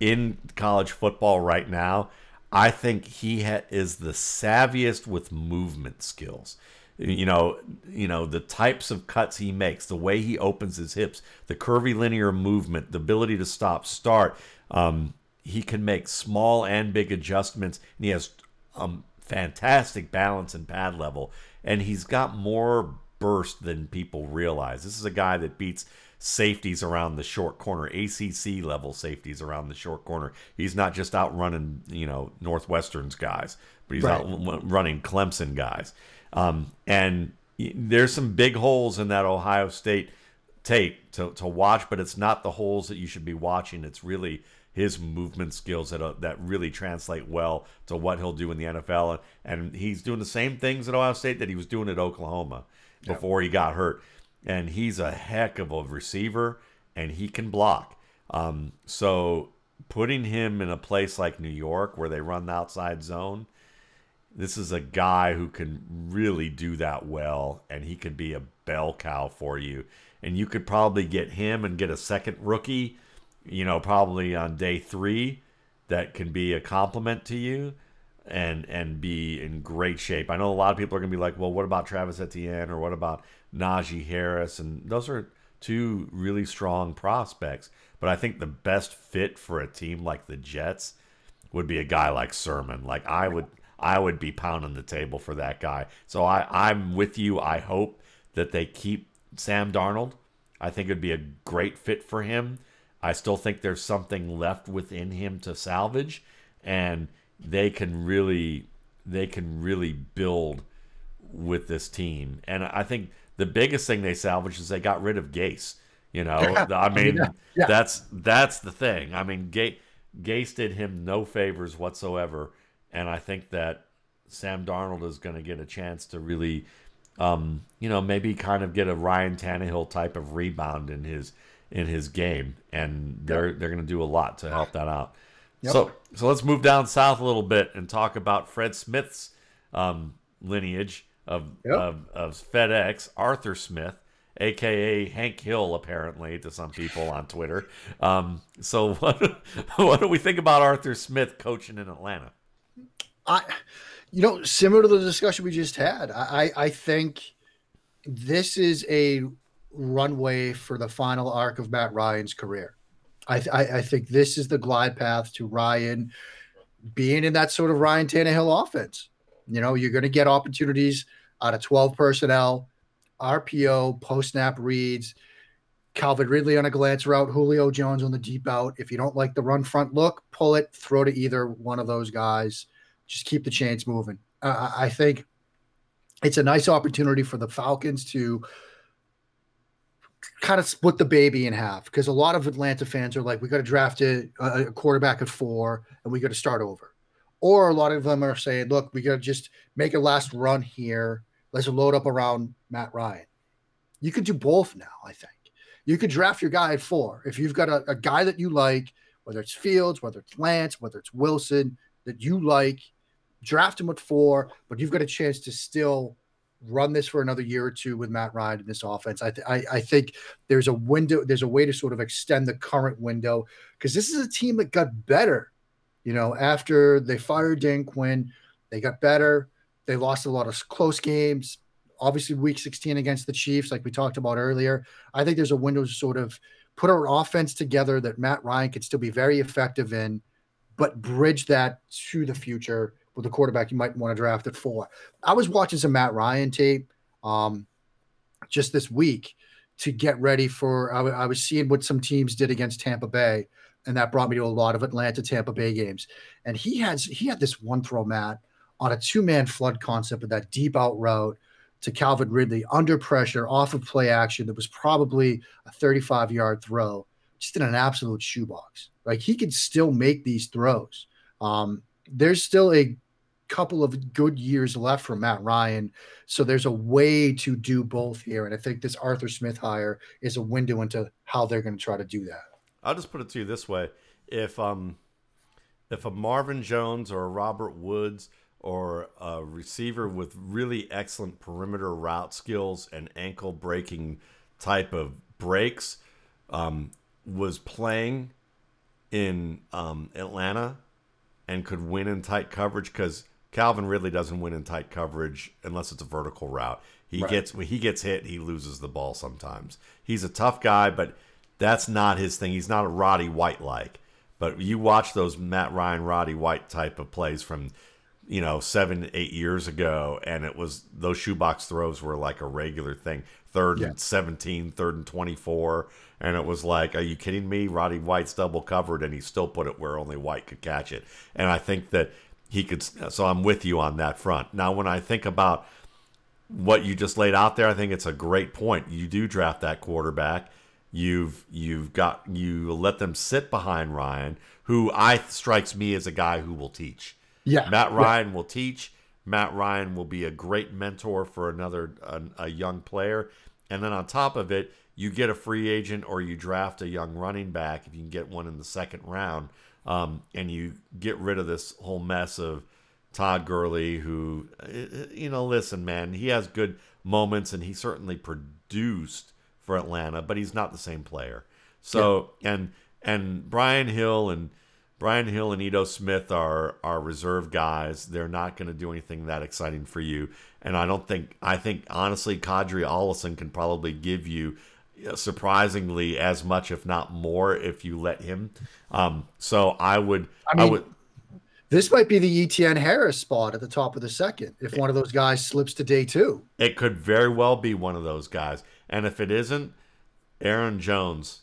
in college football right now, I think he ha- is the savviest with movement skills. You know, you know the types of cuts he makes, the way he opens his hips, the curvy linear movement, the ability to stop, start. Um, he can make small and big adjustments, and he has um, fantastic balance and pad level, and he's got more burst than people realize. This is a guy that beats safeties around the short corner, ACC level safeties around the short corner. He's not just out running, you know, Northwestern's guys, but he's right. out running Clemson guys. Um, and there's some big holes in that Ohio State tape to, to watch, but it's not the holes that you should be watching. It's really his movement skills that uh, that really translate well to what he'll do in the NFL. And he's doing the same things at Ohio State that he was doing at Oklahoma before he got hurt. And he's a heck of a receiver, and he can block. Um, so putting him in a place like New York where they run the outside zone, this is a guy who can really do that well, and he could be a bell cow for you. And you could probably get him and get a second rookie you know, probably on day three that can be a compliment to you and and be in great shape. I know a lot of people are going to be like, well, what about Travis Etienne or what about Najee Harris? And those are two really strong prospects. But I think the best fit for a team like the Jets would be a guy like Sermon. Like I would I would be pounding the table for that guy. So I, I'm with you. I hope that they keep Sam Darnold. I think it'd be a great fit for him. I still think there's something left within him to salvage, and they can really they can really build with this team. And I think the biggest thing they salvaged is they got rid of Gase. You know, I mean, yeah. Yeah. that's that's the thing. I mean, Gase, Gase did him no favors whatsoever and I think that Sam Darnold is going to get a chance to really, um, you know, maybe kind of get a Ryan Tannehill type of rebound in his in his game, and they're they're going to do a lot to help that out. Yep. So so let's move down south a little bit and talk about Fred Smith's um, lineage of, yep. of of FedEx, Arthur Smith aka Hank Hill, apparently to some people on Twitter. Um, so [laughs] what what do we think about Arthur Smith coaching in Atlanta? I, you know, similar to the discussion we just had, I, I think this is a runway for the final arc of Matt Ryan's career. I, I, I think this is the glide path to Ryan being in that sort of Ryan Tannehill offense. You know, you're going to get opportunities out of 12 personnel, RPO, post snap reads, Calvin Ridley on a glance route, Julio Jones on the deep out. If you don't like the run front look, pull it, throw to either one of those guys just keep the chains moving. Uh, I think it's a nice opportunity for the Falcons to kind of split the baby in half because a lot of Atlanta fans are like, we got to draft a, a quarterback at four and we got to start over. Or a lot of them are saying, look, we got to just make a last run here. Let's load up around Matt Ryan. You could do both now, I think. You could draft your guy at four. If you've got a, a guy that you like, whether it's Fields, whether it's Lance, whether it's Wilson, that you like, draft him at four, but you've got a chance to still run this for another year or two with Matt Ryan in this offense. I, th- I, I think there's a window, there's a way to sort of extend the current window because this is a team that got better. You know, after they fired Dan Quinn, they got better. They lost a lot of close games. Obviously, week 16 against the Chiefs, like we talked about earlier. I think there's a window to sort of put our offense together that Matt Ryan could still be very effective in, but bridge that to the future with a quarterback you might want to draft at four. I was watching some Matt Ryan tape um, just this week to get ready for. I, w- I was seeing what some teams did against Tampa Bay, and that brought me to a lot of Atlanta Tampa Bay games. And he has he had this one throw, Matt, on a two man flood concept with that deep out route to Calvin Ridley under pressure off of play action that was probably a 35 yard throw, just in an absolute shoebox. Like he could still make these throws. Um, there's still a couple of good years left for Matt Ryan. So there's a way to do both here. And I think this Arthur Smith hire is a window into how they're going to try to do that. I'll just put it to you this way. If um if a Marvin Jones or a Robert Woods or a receiver with really excellent perimeter route skills and ankle breaking type of breaks um, was playing in um, Atlanta and could win in tight coverage because Calvin Ridley doesn't win in tight coverage unless it's a vertical route. He right. gets when he gets hit, he loses the ball sometimes. He's a tough guy, but that's not his thing. He's not a Roddy White like. But you watch those Matt Ryan, Roddy White type of plays from, you know, seven, eight years ago, and it was those shoebox throws were like a regular thing. Third yeah. and 17, third and 24. And it was like, are you kidding me? Roddy White's double covered, and he still put it where only White could catch it. And I think that he could. So I'm with you on that front. Now, when I think about what you just laid out there, I think it's a great point. You do draft that quarterback. You've you've got you let them sit behind Ryan, who I strikes me as a guy who will teach. Yeah, Matt Ryan yeah. will teach. Matt Ryan will be a great mentor for another a, a young player, and then on top of it, you get a free agent or you draft a young running back if you can get one in the second round um, and you get rid of this whole mess of Todd Gurley, who, uh, uh, you know, listen, man, he has good moments and he certainly produced for Atlanta, but he's not the same player. So, yeah. and and Brian Hill and Brian Hill and Ito Smith are are reserve guys. They're not going to do anything that exciting for you. And I don't think I think honestly, Qadree Ollison can probably give you surprisingly as much, if not more, if you let him. Um, so I would, I, mean, I would. This might be the Etienne Harris spot at the top of the second if one of those guys slips to day two. It could very well be one of those guys. And if it isn't, Aaron Jones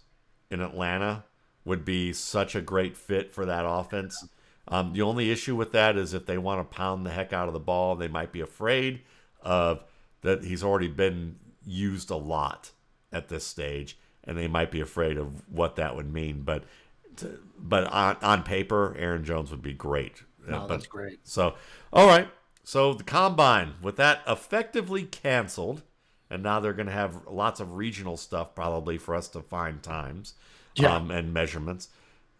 in Atlanta would be such a great fit for that offense. Um, the only issue with that is if they want to pound the heck out of the ball, they might be afraid of that he's already been used a lot at this stage, and they might be afraid of what that would mean. But to, but on, on paper, Aaron Jones would be great. No, but, that's great. So, all right. So the combine with that effectively canceled, and now they're going to have lots of regional stuff probably for us to find times Yeah. um, and measurements.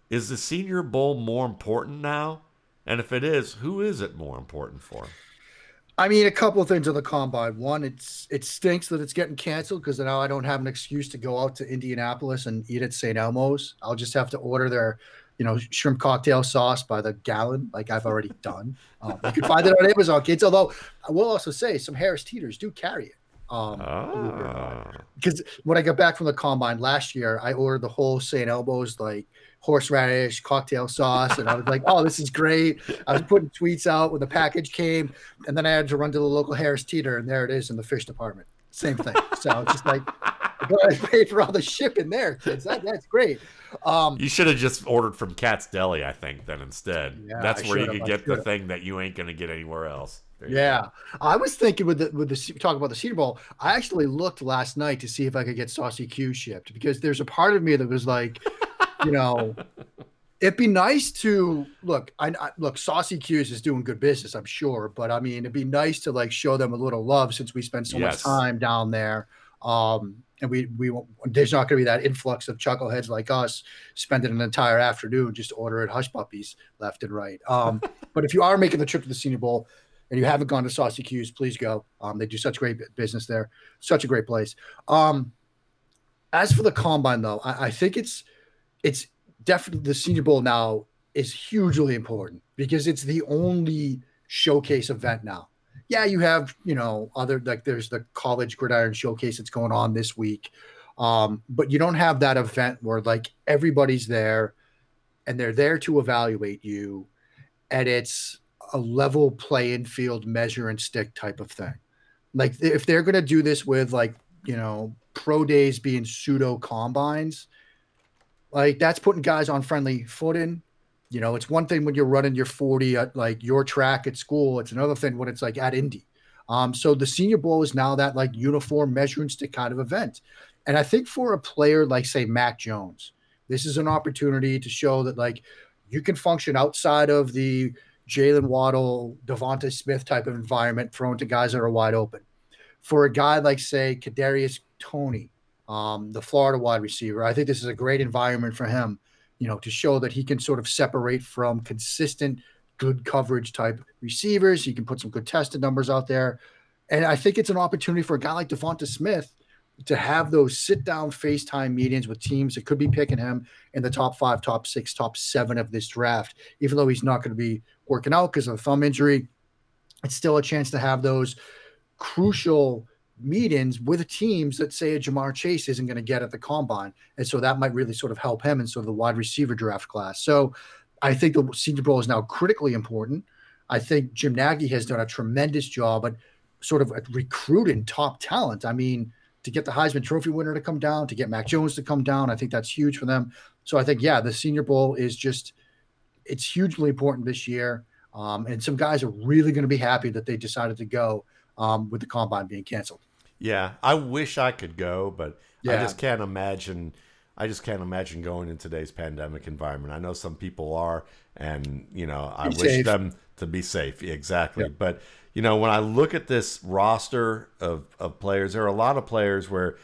Is the Senior Bowl more important now? And if it is, who is it more important for? I mean, a couple of things on the combine. One, it's it stinks that it's getting canceled because now I don't have an excuse to go out to Indianapolis and eat at St. Elmo's. I'll just have to order their, you know, shrimp cocktail sauce by the gallon, like I've already done. Um, you can find it on Amazon, kids. Although I will also say some Harris Teeters do carry it. Um, believe it or not. Ah, because when I got back from the combine last year, I ordered the whole St. Elmo's like horseradish cocktail sauce, and I was like, "Oh, this is great!" I was putting tweets out when the package came, and then I had to run to the local Harris Teeter, and there it is in the fish department. Same thing. So it's just like, but I paid for all the shipping there, kids. That, that's great. Um, you should have just ordered from Cat's Deli, I think, then instead. Yeah, That's I where you could get the thing that you ain't going to get anywhere else. There Yeah, I was thinking with the with the talk about the Senior Bowl. I actually looked last night to see if I could get Saucy Q shipped because there's a part of me that was like, you know, it'd be nice to look. I, I look Saucy Q's is doing good business, I'm sure, but I mean, it'd be nice to like show them a little love since we spend so Yes. much time down there. Um, and we we won't, there's not going to be that influx of chuckleheads like us spending an entire afternoon just ordering hush puppies left and right. Um, [laughs] but if you are making the trip to the Senior Bowl and you haven't gone to Saucy Q's, please go. Um, they do such great business there, such a great place. Um, as for the combine, though, I, I think it's it's definitely the Senior Bowl now is hugely important because it's the only showcase event now. Yeah, you have you know other like there's the college gridiron showcase that's going on this week, um, but you don't have that event where like everybody's there and they're there to evaluate you, and it's a level playing field measure and stick type of thing. Like if they're going to do this with like, you know, pro days being pseudo combines, like that's putting guys on friendly footing. You know, it's one thing when you're running your 40 at like your track at school. It's another thing when it's like at Indy. Um, so the Senior Bowl is now that like uniform measuring stick kind of event. And I think for a player like say Mac Jones, this is an opportunity to show that like you can function outside of the Jaylen Waddle, Devonta Smith type of environment thrown to guys that are wide open. For a guy like say Kadarius Toney, um, the Florida wide receiver, I think this is a great environment for him, you know, to show that he can sort of separate from consistent good coverage type receivers. He can put some good tested numbers out there. And I think it's an opportunity for a guy like Devonta Smith to have those sit down FaceTime meetings with teams that could be picking him in the top five, top six, top seven of this draft, even though he's not going to be working out because of a thumb injury. It's still a chance to have those crucial meetings with teams that say a Ja'Marr Chase isn't going to get at the combine. And so that might really sort of help him in sort of the wide receiver draft class. So I think the Senior Bowl is now critically important. I think Jim Nagy has done a tremendous job at sort of recruiting top talent. I mean, to get the Heisman Trophy winner to come down, to get Mac Jones to come down, I think that's huge for them. So I think, yeah, the Senior Bowl is just, it's hugely important this year. Um, and some guys are really going to be happy that they decided to go um, with the combine being canceled. Yeah, I wish I could go, but I just can't imagine. I just can't imagine going in today's pandemic environment. I know some people are, and you know, I Be wish safe. them to be safe. Exactly, Yeah. but you know, when I look at this roster of of players, there are a lot of players where,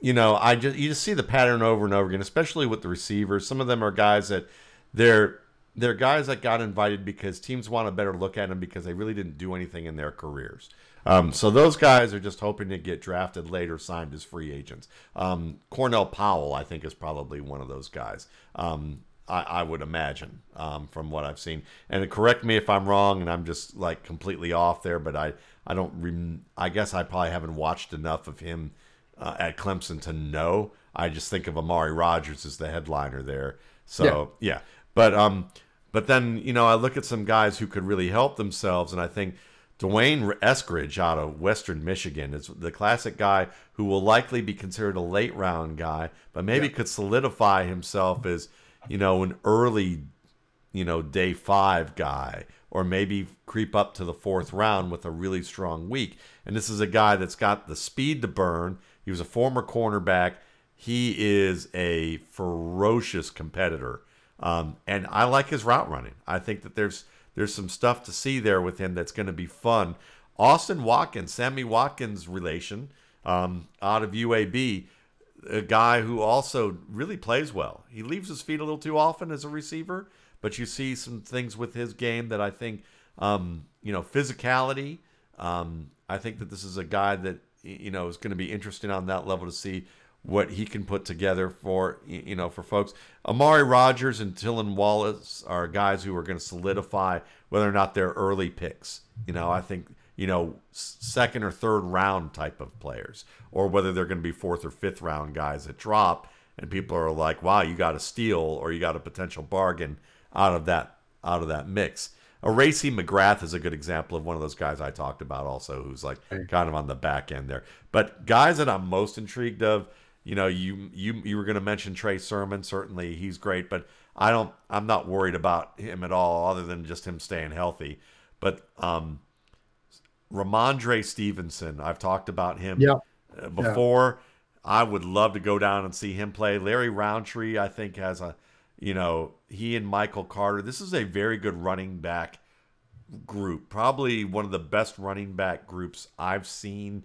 you know, I just you just see the pattern over and over again, especially with the receivers. Some of them are guys that they're they're guys that got invited because teams want a better look at them because they really didn't do anything in their careers. Um, so those guys are just hoping to get drafted later, signed as free agents. Um, Cornell Powell, I think, is probably one of those guys. Um, I, I would imagine um, from what I've seen. And correct me if I'm wrong, and I'm just like completely off there. But I, I don't. Rem- I guess I probably haven't watched enough of him uh, at Clemson to know. I just think of Amari Rogers as the headliner there. So yeah, but um, but then you know I look at some guys who could really help themselves, and I think D'Wayne Eskridge out of Western Michigan is the classic guy who will likely be considered a late round guy, but maybe yeah. could solidify himself as you know an early, you know, day five guy, or maybe creep up to the fourth round with a really strong week. And this is a guy that's got the speed to burn. He was a former cornerback. He is a ferocious competitor. Um, and I like his route running. I think that there's there's some stuff to see there with him that's going to be fun. Austin Watkins, Sammy Watkins relation um, out of UAB, a guy who also really plays well. He leaves his feet a little too often as a receiver, but you see some things with his game that I think, um, you know, physicality. Um, I think that this is a guy that you know is going to be interesting on that level to see what he can put together for you know for folks. Amari Rogers and Tylan Wallace are guys who are going to solidify whether or not they're early picks. You know, I think you know second or third round type of players, or whether they're going to be fourth or fifth round guys that drop, and people are like, "Wow, you got a steal or you got a potential bargain out of that out of that mix." A Racey McMath is a good example of one of those guys I talked about, also, who's like kind of on the back end there. But guys that I'm most intrigued of you know, you you you were going to mention Trey Sermon. Certainly, he's great, but I don't. I'm not worried about him at all, other than just him staying healthy. But um, Rhamondre Stevenson, I've talked about him yeah. Uh, before. Yeah. I would love to go down and see him play. Larry Rountree, I think, has a, you know, he and Michael Carter. This is a very good running back group. Probably one of the best running back groups I've seen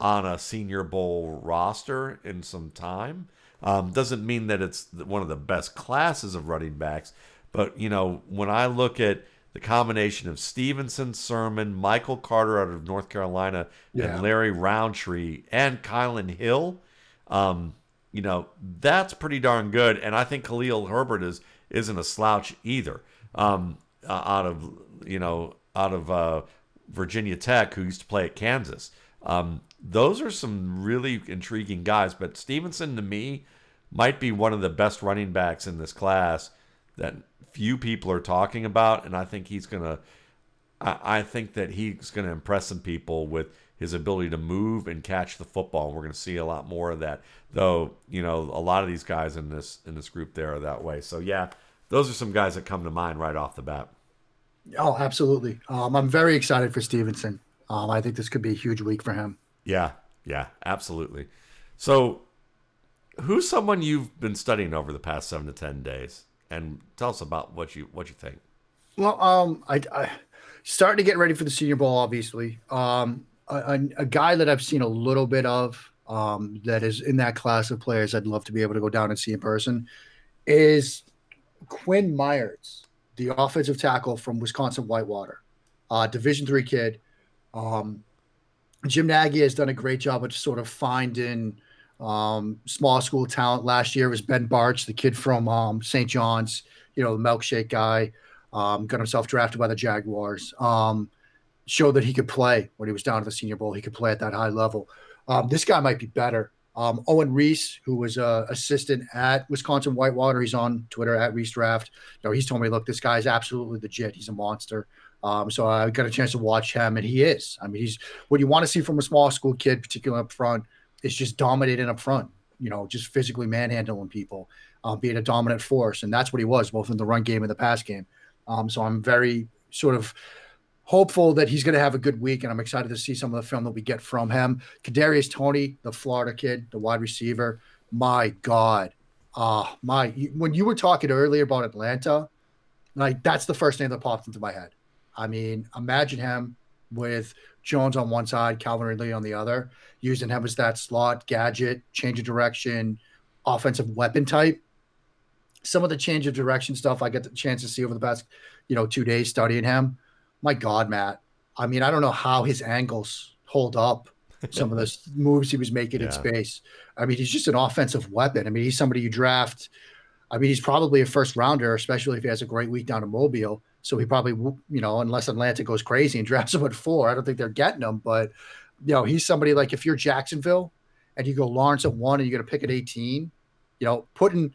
on a Senior Bowl roster in some time. Um, doesn't mean that it's one of the best classes of running backs, but you know when I look at the combination of Stevenson, Sermon, Michael Carter out of North Carolina, yeah. and Larry Rountree and Kylin Hill, um, you know that's pretty darn good. And I think Khalil Herbert is isn't a slouch either. Um, uh, out of you know out of uh, Virginia Tech, who used to play at Kansas. Um, those are some really intriguing guys. But Stevenson, to me, might be one of the best running backs in this class that few people are talking about. And I think he's going to, I think that he's going to impress some people with his ability to move and catch the football. We're going to see a lot more of that, though. You know, a lot of these guys in this in this group there are that way. So yeah, those are some guys that come to mind right off the bat. Oh, absolutely. Um, I'm very excited for Stevenson. Um, I think this could be a huge week for him. Yeah, yeah, absolutely. So, who's someone you've been studying over the past seven to ten days? And tell us about what you what you think. Well, um, I, I starting to get ready for the Senior Bowl, obviously. Um, a, a, guy that I've seen a little bit of, um, that is in that class of players, I'd love to be able to go down and see in person, is Quinn Meinerz, the offensive tackle from Wisconsin Whitewater, uh, Division three kid. Um, Jim Nagy has done a great job of sort of finding um, small school talent. Last year was Ben Bartch, the kid from um, St. John's, you know, the milkshake guy, um, got himself drafted by the Jaguars. Um, showed that he could play when he was down at the Senior Bowl. He could play at that high level. Um, this guy might be better. Um, Owen Reese, who was a assistant at Wisconsin Whitewater, he's on Twitter at Reese Draft. You know, he's told me, look, this guy is absolutely legit. He's a monster. Um, so I got a chance to watch him, and he is. I mean, he's what you want to see from a small school kid, particularly up front, is just dominating up front. You know, just physically manhandling people, uh, being a dominant force, and that's what he was, both in the run game and the pass game. Um, so I'm very sort of hopeful that he's going to have a good week, and I'm excited to see some of the film that we get from him. Kadarius Toney, the Florida kid, the wide receiver. My God, uh, my when you were talking earlier about Atlanta, like that's the first name that popped into my head. I mean, imagine him with Jones on one side, Calvin Ridley on the other, using him as that slot gadget, change of direction, offensive weapon type. Some of the change of direction stuff I get the chance to see over the past, you know, two days studying him. My God, Matt. I mean, I don't know how his angles hold up. Some of the [laughs] moves he was making yeah. in space. I mean, he's just an offensive weapon. I mean, he's somebody you draft. I mean, he's probably a first rounder, especially if he has a great week down in Mobile. So he probably, you know, unless Atlanta goes crazy and [laughs] drafts him at four, I don't think they're getting him. But, you know, he's somebody like if you're Jacksonville and you go Lawrence at one and you're going to pick at 18, you know, putting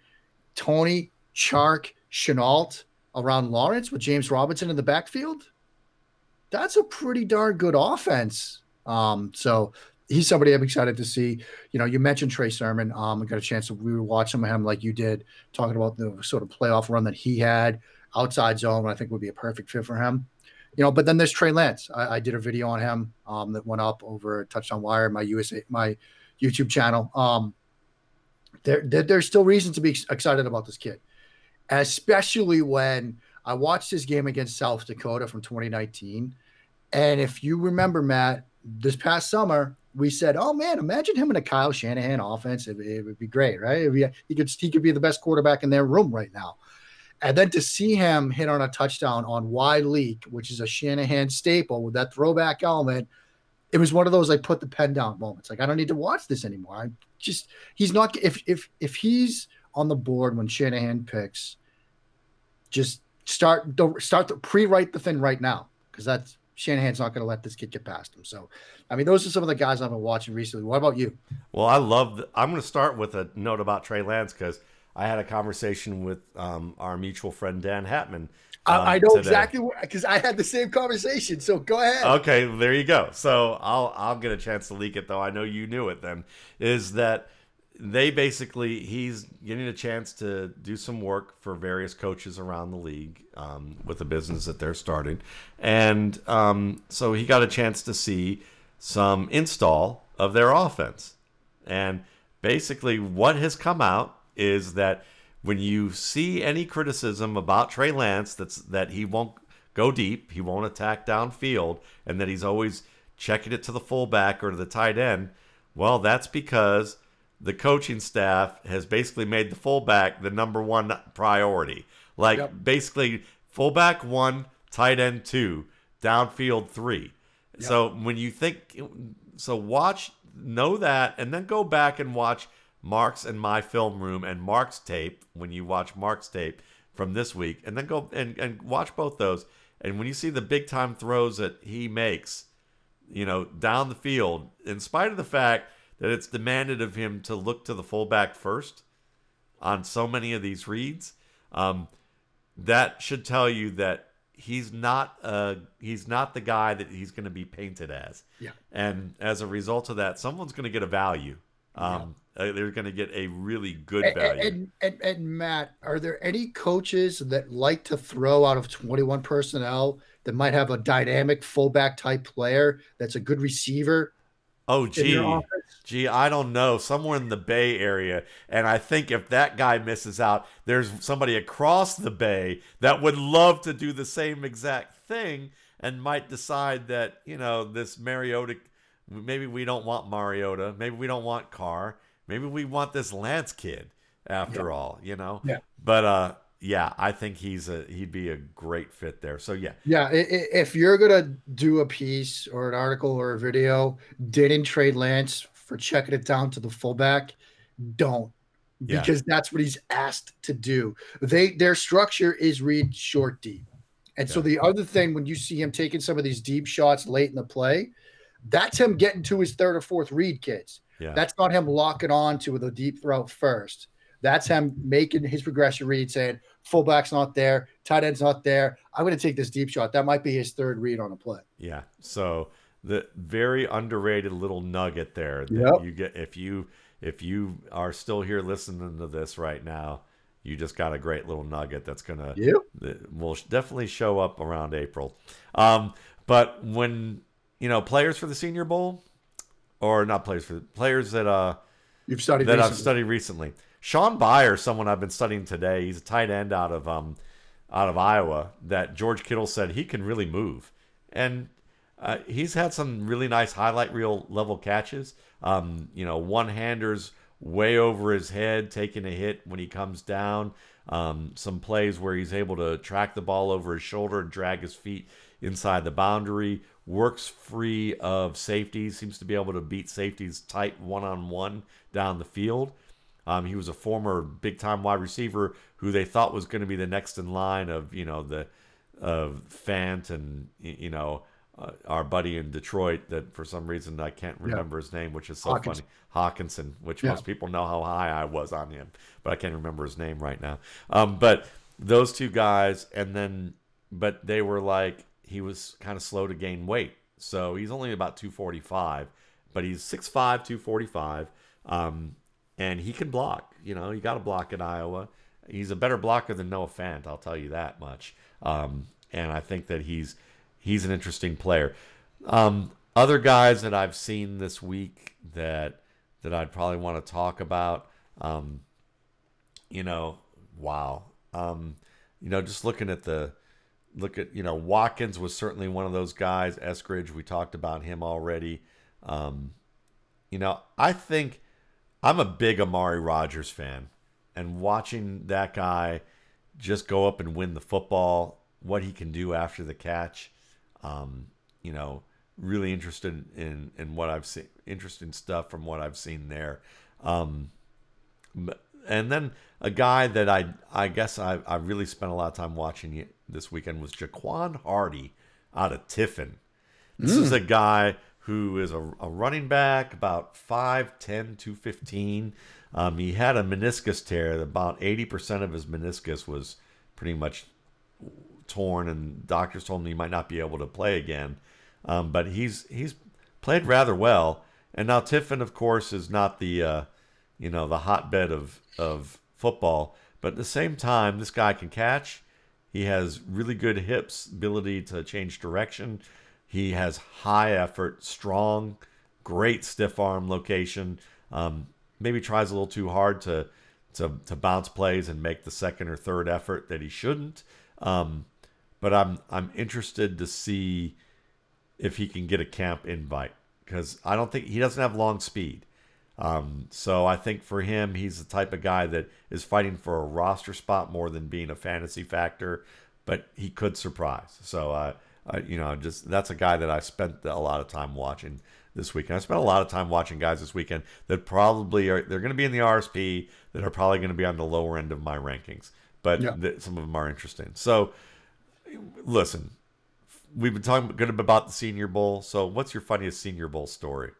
Toney, Chark, Shenault around Lawrence with James Robinson in the backfield, that's a pretty darn good offense. Um, so he's somebody I'm excited to see. You know, you mentioned Trey Sermon. Um, I got a chance to some of him like you did, talking about the sort of playoff run that he had outside zone. I think would be a perfect fit for him. You know, but then there's Trey Lance. I, I did a video on him um, that went up over Touchdown Wire, my USA, my YouTube channel. Um, there, there, there's still reason to be excited about this kid, especially when I watched his game against South Dakota from 2019. And if you remember, Matt, this past summer, we said, "Oh man, imagine him in a Kyle Shanahan offense. It, it would be great, right? Be, he could he could be the best quarterback in their room right now." And then to see him hit on a touchdown on wide leak, which is a Shanahan staple with that throwback element, it was one of those like put the pen down moments. Like I don't need to watch this anymore. I just he's not if if if he's on the board when Shanahan picks, just start don't start to pre-write the thing right now because that's Shanahan's not going to let this kid get past him. So, I mean, those are some of the guys I've been watching recently. What about you? Well, I love. The, I'm going to start with a note about Trey Lance because I had a conversation with um, our mutual friend Dan Hatman. Um, I, I, know today. exactly because I had the same conversation. So go ahead. Okay, there you go. So I'll I'll get a chance to leak it though. I know you knew it then. Is that they basically he's getting a chance to do some work for various coaches around the league um, with the business that they're starting, and um, so he got a chance to see some install of their offense, and basically what has come out is that when you see any criticism about Trey Lance, that's that he won't go deep, he won't attack downfield, and that he's always checking it to the fullback or to the tight end. Well, that's because the coaching staff has basically made the fullback the number one priority. Like yep. basically fullback one, tight end two, downfield three. Yep. So when you think, so watch, know that, and then go back and watch Mark's and my film room and Mark's tape when you watch Mark's tape from this week, and then go and, and watch both those. And when you see the big time throws that he makes, you know, down the field, in spite of the fact that it's demanded of him to look to the fullback first on so many of these reads. Um, that should tell you that he's not uh he's not the guy that he's going to be painted as. Yeah. And as a result of that, someone's going to get a value. Um, yeah. Uh, they're going to get a really good value. And, and, and, Matt, are there any coaches that like to throw out of 21 personnel that might have a dynamic fullback type player that's a good receiver Oh, gee, gee, I don't know. Somewhere in the Bay Area, and I think if that guy misses out, there's somebody across the Bay that would love to do the same exact thing, and might decide that you know this Mariota. Maybe we don't want Mariota. Maybe we don't want Carr. Maybe we want this Lance kid. After yeah. all, you know. Yeah. But uh, yeah, I think he's a he'd be a great fit there. So yeah, yeah. If you're gonna do a piece or an article or a video, didn't trade Lance for checking it down to the fullback, don't because yeah. that's what he's asked to do. They their structure is read short deep, and yeah. so the other thing when you see him taking some of these deep shots late in the play, that's him getting to his third or fourth read, kids. Yeah. That's not him locking on to the deep throw first. That's him making his progression read, saying, fullback's not there, tight end's not there. I'm going to take this deep shot. That might be his third read on a play. Yeah. So the very underrated little nugget there that yep. you get if you if you are still here listening to this right now, you just got a great little nugget that's gonna yep. that will definitely show up around April. Um, but when you know players for the Senior Bowl, or not players for players that uh you've studied that recently. I've studied recently Shaun Beyer, someone I've been studying today. He's a tight end out of um, out of Iowa. That George Kittle said he can really move, and uh, he's had some really nice highlight reel level catches. Um, you know, one handers way over his head, taking a hit when he comes down. Um, some plays where he's able to track the ball over his shoulder and drag his feet inside the boundary. Works free of safeties. Seems to be able to beat safeties tight one on one down the field. Um, he was a former big time wide receiver who they thought was going to be the next in line of you know the of Fant and you know uh, our buddy in Detroit that for some reason I can't remember yeah. his name, which is so funny. Hockenson, which yeah. most people know how high I was on him, but I can't remember his name right now. Um, but those two guys, and then but they were like he was kind of slow to gain weight, so he's only about 245, but he's 6'5", 245, um, and he can block. You know, you got to block at Iowa. He's a better blocker than Noah Fant, I'll tell you that much. Um, and I think that he's he's an interesting player. Um, other guys that I've seen this week that that I'd probably want to talk about. Um, you know, wow. Um, you know, just looking at the look at you know Watkins was certainly one of those guys. Eskridge, we talked about him already. Um, you know, I think I'm a big Amari Rogers fan, and watching that guy just go up and win the football, what he can do after the catch, um, you know, really interested in in what I've seen, interesting stuff from what I've seen there. Um, and then a guy that I I guess I, I really spent a lot of time watching this weekend was Jaquan Hardy out of Tiffin. This mm. is a guy who is a, a running back, about 5'10, 215. Um, he had a meniscus tear. About 80% of his meniscus was pretty much torn, and doctors told him he might not be able to play again. Um, but he's he's played rather well. And now Tiffin, of course, is not the uh, you know the hotbed of of football, but at the same time, this guy can catch. He has really good hips, ability to change direction. He has high effort, strong, great stiff arm location. Um, maybe tries a little too hard to, to to bounce plays and make the second or third effort that he shouldn't. Um, but I'm I'm interested to see if he can get a camp invite because I don't think he doesn't have long speed. Um, so I think for him, he's the type of guy that is fighting for a roster spot more than being a fantasy factor, but he could surprise. So, uh, uh, you know, just that's a guy that I spent a lot of time watching this weekend. I spent a lot of time watching guys this weekend that probably are they're going to be in the RSP that are probably going to be on the lower end of my rankings, but yeah. th- some of them are interesting. So, listen, we've been talking good about the Senior Bowl. So, what's your funniest Senior Bowl story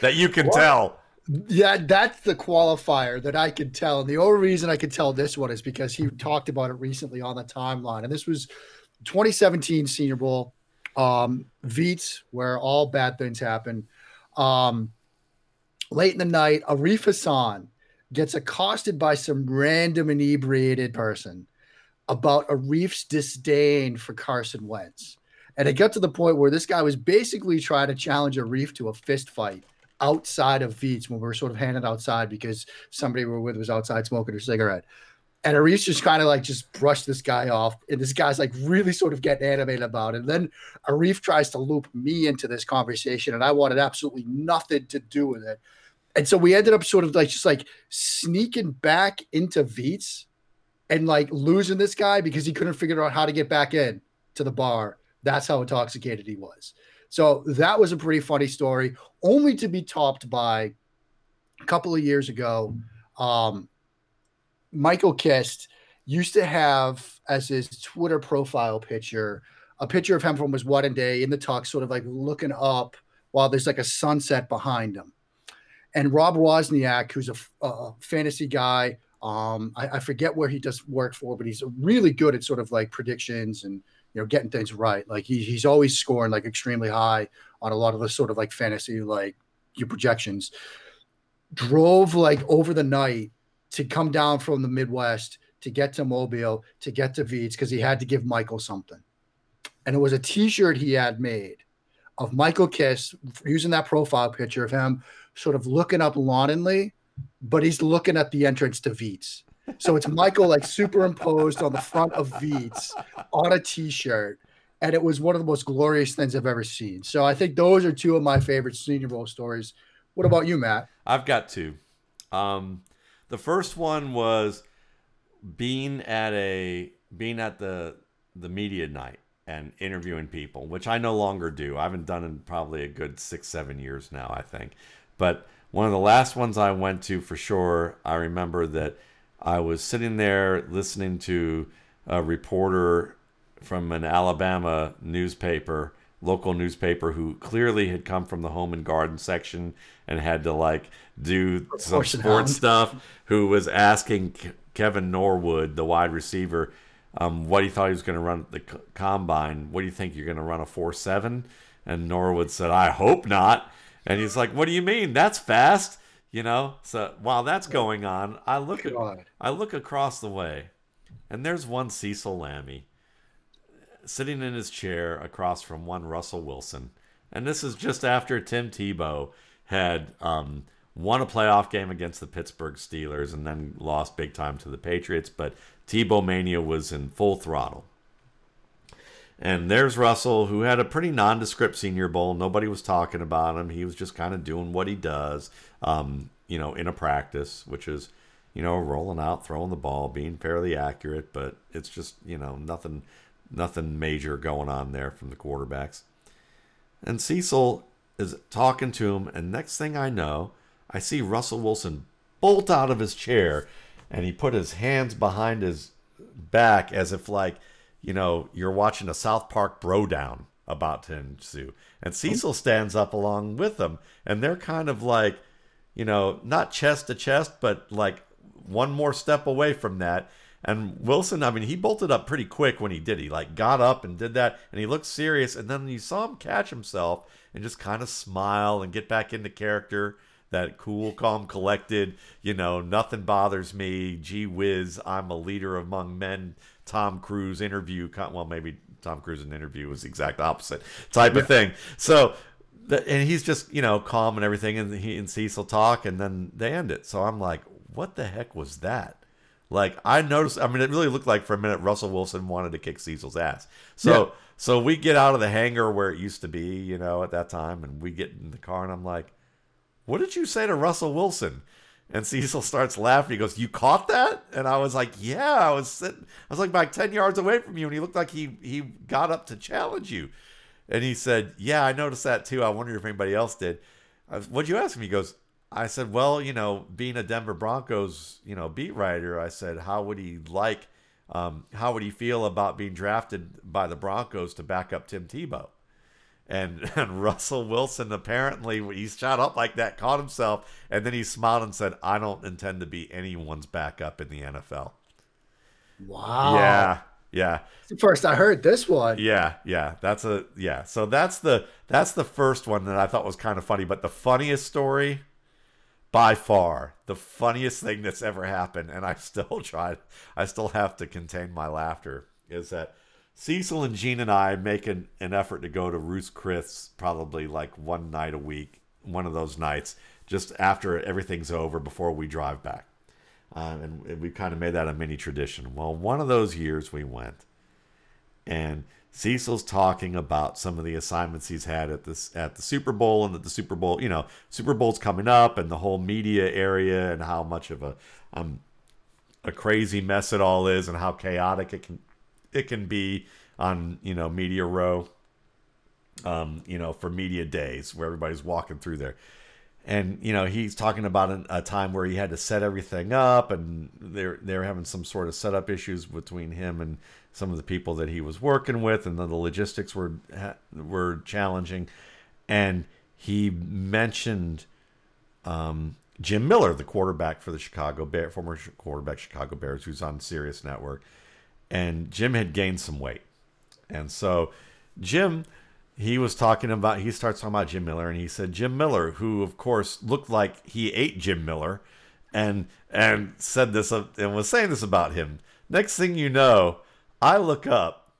that you can what? tell? Yeah, that's the qualifier that I can tell. And the only reason I can tell this one is because he talked about it recently on the timeline. And this was 2017 Senior Bowl, um, Veets, where all bad things happen. Um, late in the night, Arif Hassan gets accosted by some random inebriated person about Arif's disdain for Carson Wentz. And it got to the point where this guy was basically trying to challenge Arif to a fist fight outside of Veets when we were sort of handed outside because somebody we were with was outside smoking a cigarette. And Arif just kind of like just brushed this guy off. And this guy's like really sort of getting animated about it. And then Arif tries to loop me into this conversation, and I wanted absolutely nothing to do with it. And so we ended up sort of like just like sneaking back into Veets and like losing this guy because he couldn't figure out how to get back in to the bar. That's how intoxicated he was. So that was a pretty funny story, only to be topped by a couple of years ago. Um, Michael Kist used to have as his Twitter profile picture a picture of him from his wedding day in the tux, sort of like looking up while there's like a sunset behind him. And Rob Wozniak, who's a, a fantasy guy, um, I, I, forget where he does work for, but he's really good at sort of like predictions and you know getting things right. Like he, he's always scoring like extremely high on a lot of the sort of like fantasy like your projections. Drove like over the night to come down from the Midwest to get to Mobile to get to Veets because he had to give Michael something, and it was a T-shirt he had made of Michael Kist using that profile picture of him sort of looking up longingly but he's looking at the entrance to Veets. So it's Michael like superimposed on the front of Veets on a t-shirt. And it was one of the most glorious things I've ever seen. So I think those are two of my favorite Senior Bowl stories. What about you, Matt? I've got two. Um, the first one was being at a being at the the media night and interviewing people, which I no longer do. I haven't done in probably a good six, seven years now, I think. But one of the last ones I went to for sure, I remember that I was sitting there listening to a reporter from an Alabama newspaper, local newspaper, who clearly had come from the home and garden section and had to like do some sports stuff, who was asking Kevin Norwood, the wide receiver, um, what he thought he was going to run at the combine. What do you think you're going to run a four seven? And Norwood said, "I hope not." And he's like, "What do you mean? That's fast." You know. So while that's going on, I look at, I look across the way, and there's one Cecil Lammey sitting in his chair across from one Russell Wilson, and this is just after Tim Tebow had um, won a playoff game against the Pittsburgh Steelers and then lost big time to the Patriots, but Tebow mania was in full throttle. And there's Russell, who had a pretty nondescript Senior Bowl. Nobody was talking about him. He was just kind of doing what he does, um, you know, in a practice, which is, you know, rolling out, throwing the ball, being fairly accurate, but it's just, you know, nothing, nothing major going on there from the quarterbacks. And Cecil is talking to him, and next thing I know, I see Russell Wilson bolt out of his chair, and he put his hands behind his back as if like you know, you're watching a South Park bro down about to ensue. And Cecil stands up along with them, and they're kind of like, you know, not chest to chest, but like one more step away from that. And Wilson, I mean, he bolted up pretty quick when he did. He like got up and did that, and he looked serious. And then you saw him catch himself and just kind of smile and get back into character. That cool, calm, collected, you know, nothing bothers me. Gee whiz, I'm a leader among men Tom Cruise interview. Well, maybe Tom Cruise in interview was the exact opposite type yeah. of thing. So, and he's just you know calm and everything, and he and Cecil talk, and then they end it. So I'm like, what the heck was that? Like I noticed. I mean, it really looked like for a minute Russell Wilson wanted to kick Cecil's ass. So. Yeah. So we get out of the hangar where it used to be, you know, at that time, and we get in the car, and I'm like, "What did you say to Russell Wilson?" And Cecil starts laughing. He goes, "You caught that?" And I was like, "Yeah, I was sitting. I was like about ten yards away from you, and he looked like he he got up to challenge you." And he said, "Yeah, I noticed that too. I wonder if anybody else did." Was, What'd you ask him? He goes, "I said, well, you know, being a Denver Broncos, you know, beat writer, I said, how would he like, um, how would he feel about being drafted by the Broncos to back up Tim Tebow?" And, [laughs] and Russell Wilson apparently he shot up like that, caught himself, and then he smiled and said, "I don't intend to be anyone's backup in the NFL." Wow. Yeah. Yeah. First I heard this one. Yeah, yeah. That's a yeah. So that's the that's the first one that I thought was kind of funny, but the funniest story by far, the funniest thing that's ever happened and I [laughs] still try I still have to contain my laughter is that Cecil and Gene and I make an, an effort to go to Ruth's Chris probably like one night a week, one of those nights, just after everything's over before we drive back. Um, and, and we kind of made that a mini tradition. Well, one of those years we went, and Cecil's talking about some of the assignments he's had at this at the Super Bowl and that the Super Bowl, you know, Super Bowl's coming up and the whole media area and how much of a um, a crazy mess it all is and how chaotic it can it can be on you know media row um, you know for media days where everybody's walking through there. And you know he's talking about an, a time where he had to set everything up and they're they're having some sort of setup issues between him and some of the people that he was working with and then the logistics were were challenging. And he mentioned um, Jim Miller, the quarterback for the Chicago Bear, former quarterback Chicago Bears, who's on Sirius Network, and Jim had gained some weight. And so Jim, he was talking about, he starts talking about Jim Miller, and he said, Jim Miller, who of course looked like he ate Jim Miller, and and said this and was saying this about him. Next thing you know, I look up,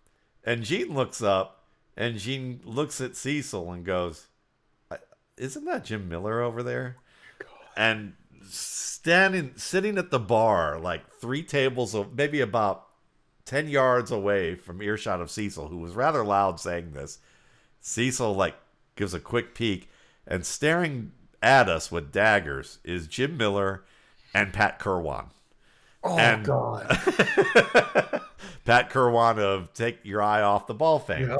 and Gene looks up, and Gene looks at Cecil and goes, "Isn't that Jim Miller over there?" And standing, sitting at the bar, like three tables, of maybe about 10 yards away from earshot of Cecil, who was rather loud saying this. Cecil, like, gives a quick peek, and staring at us with daggers is Jim Miller and Pat Kirwan. Oh, and, God. [laughs] Pat Kirwan of Take Your Eye Off the Ball fame.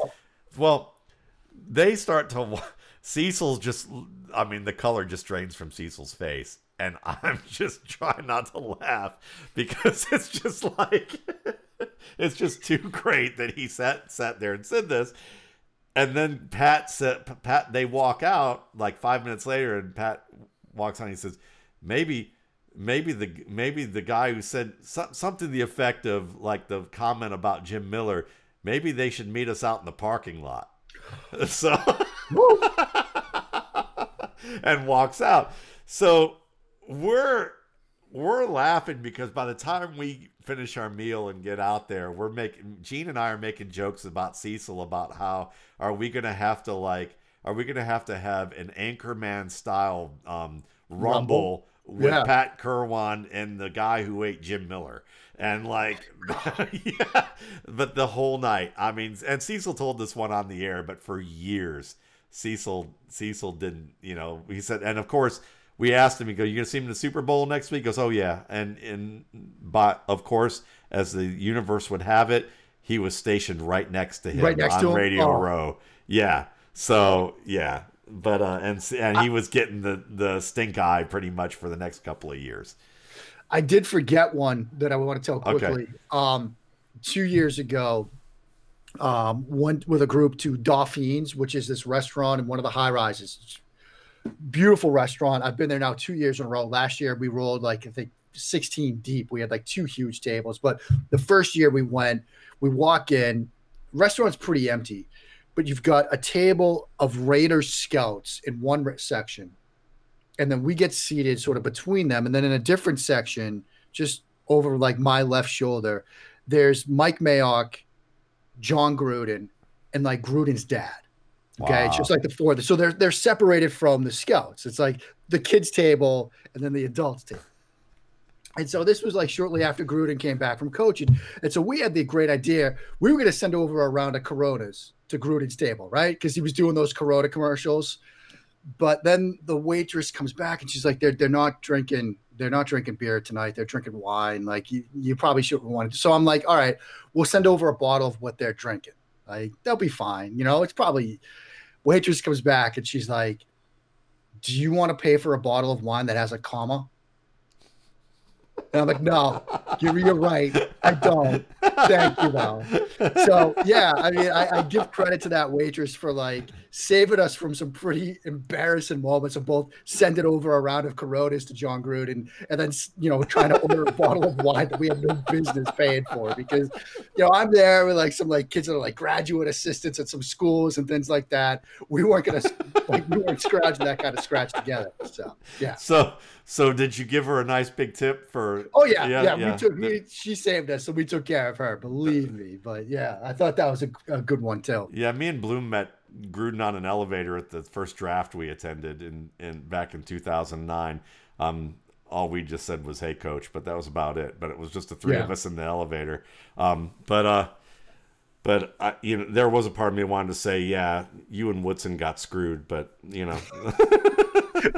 Well, they start to. Cecil's just. I mean, the color just drains from Cecil's face. And [laughs] I'm just trying not to laugh because it's just like. [laughs] [laughs] it's just too great that he sat sat there and said this. And then Pat said, Pat, they walk out like five minutes later, and Pat walks on. And he says, maybe, maybe the maybe the guy who said so, something to the effect of like the comment about Jim Miller. Maybe they should meet us out in the parking lot. [laughs] So [laughs] and walks out. So we're we're laughing because by the time we finish our meal and get out there, we're making Gene and I are making jokes about Cecil about how are we gonna have to like are we gonna have to have an Anchorman style um, rumble, rumble, with yeah. Pat Kirwan and the guy who ate Jim Miller. And like [laughs] yeah, but the whole night i mean and cecil told this one on the air but for years cecil cecil didn't you know he said and of course we asked him he go you gonna see him in the super bowl next week he goes oh yeah and and but of course as the universe would have it he was stationed right next to him right next on to him? radio oh. row yeah so yeah but uh and and he was getting the the stink eye pretty much for the next couple of years I did forget one that I want to tell quickly. Okay. Um, two years ago, um, went with a group to Dauphin's, which is this restaurant in one of the high rises. Beautiful restaurant. I've been there now two years in a row. Last year we rolled like I think 16 deep. We had like two huge tables. But the first year we went, we walk in, restaurant's pretty empty, but you've got a table of Raiders scouts in one section and then we get seated sort of between them and then in a different section just over like my left shoulder there's mike mayock Jon gruden and like gruden's dad okay wow. it's just like the four so they're they're separated from the scouts it's like the kids table and then the adults table and so this was like shortly after Gruden came back from coaching. And so we had the great idea. We were going to send over a round of Coronas to Gruden's table, right? Because he was doing those Corona commercials. But then the waitress comes back and she's like, they're they're not drinking they're not drinking beer tonight. They're drinking wine. Like you, you probably shouldn't want to. So I'm like, all right, we'll send over a bottle of what they're drinking. Like they'll be fine. You know, it's probably waitress comes back and she's like, do you want to pay for a bottle of wine that has a comma? And I'm like, no, you're, right. I don't. Thank you, though. So, yeah, I mean, I, I, give credit to that waitress for like saving us from some pretty embarrassing moments of both sending over a round of Coronas to Jon Gruden and then, you know, trying to order a bottle of wine that we have no business paying for because, you know, I'm there with like some like kids that are like graduate assistants at some schools and things like that. We weren't going to, like, we weren't scratching that kind of scratch together. So, yeah. So, so did you give her a nice big tip for? Oh yeah, yeah. yeah, yeah. We took. We, she saved us, so we took care of her. Believe me. But yeah, I thought that was a, a good one too. Yeah, me and Bloom met Gruden on an elevator at the first draft we attended in in back in 2009. Um, all we just said was "Hey, coach," but that was about it. But it was just the three yeah. of us in the elevator. Um, but uh, but I, you know, there was a part of me wanted to say, yeah, you and Woodson got screwed, but you know,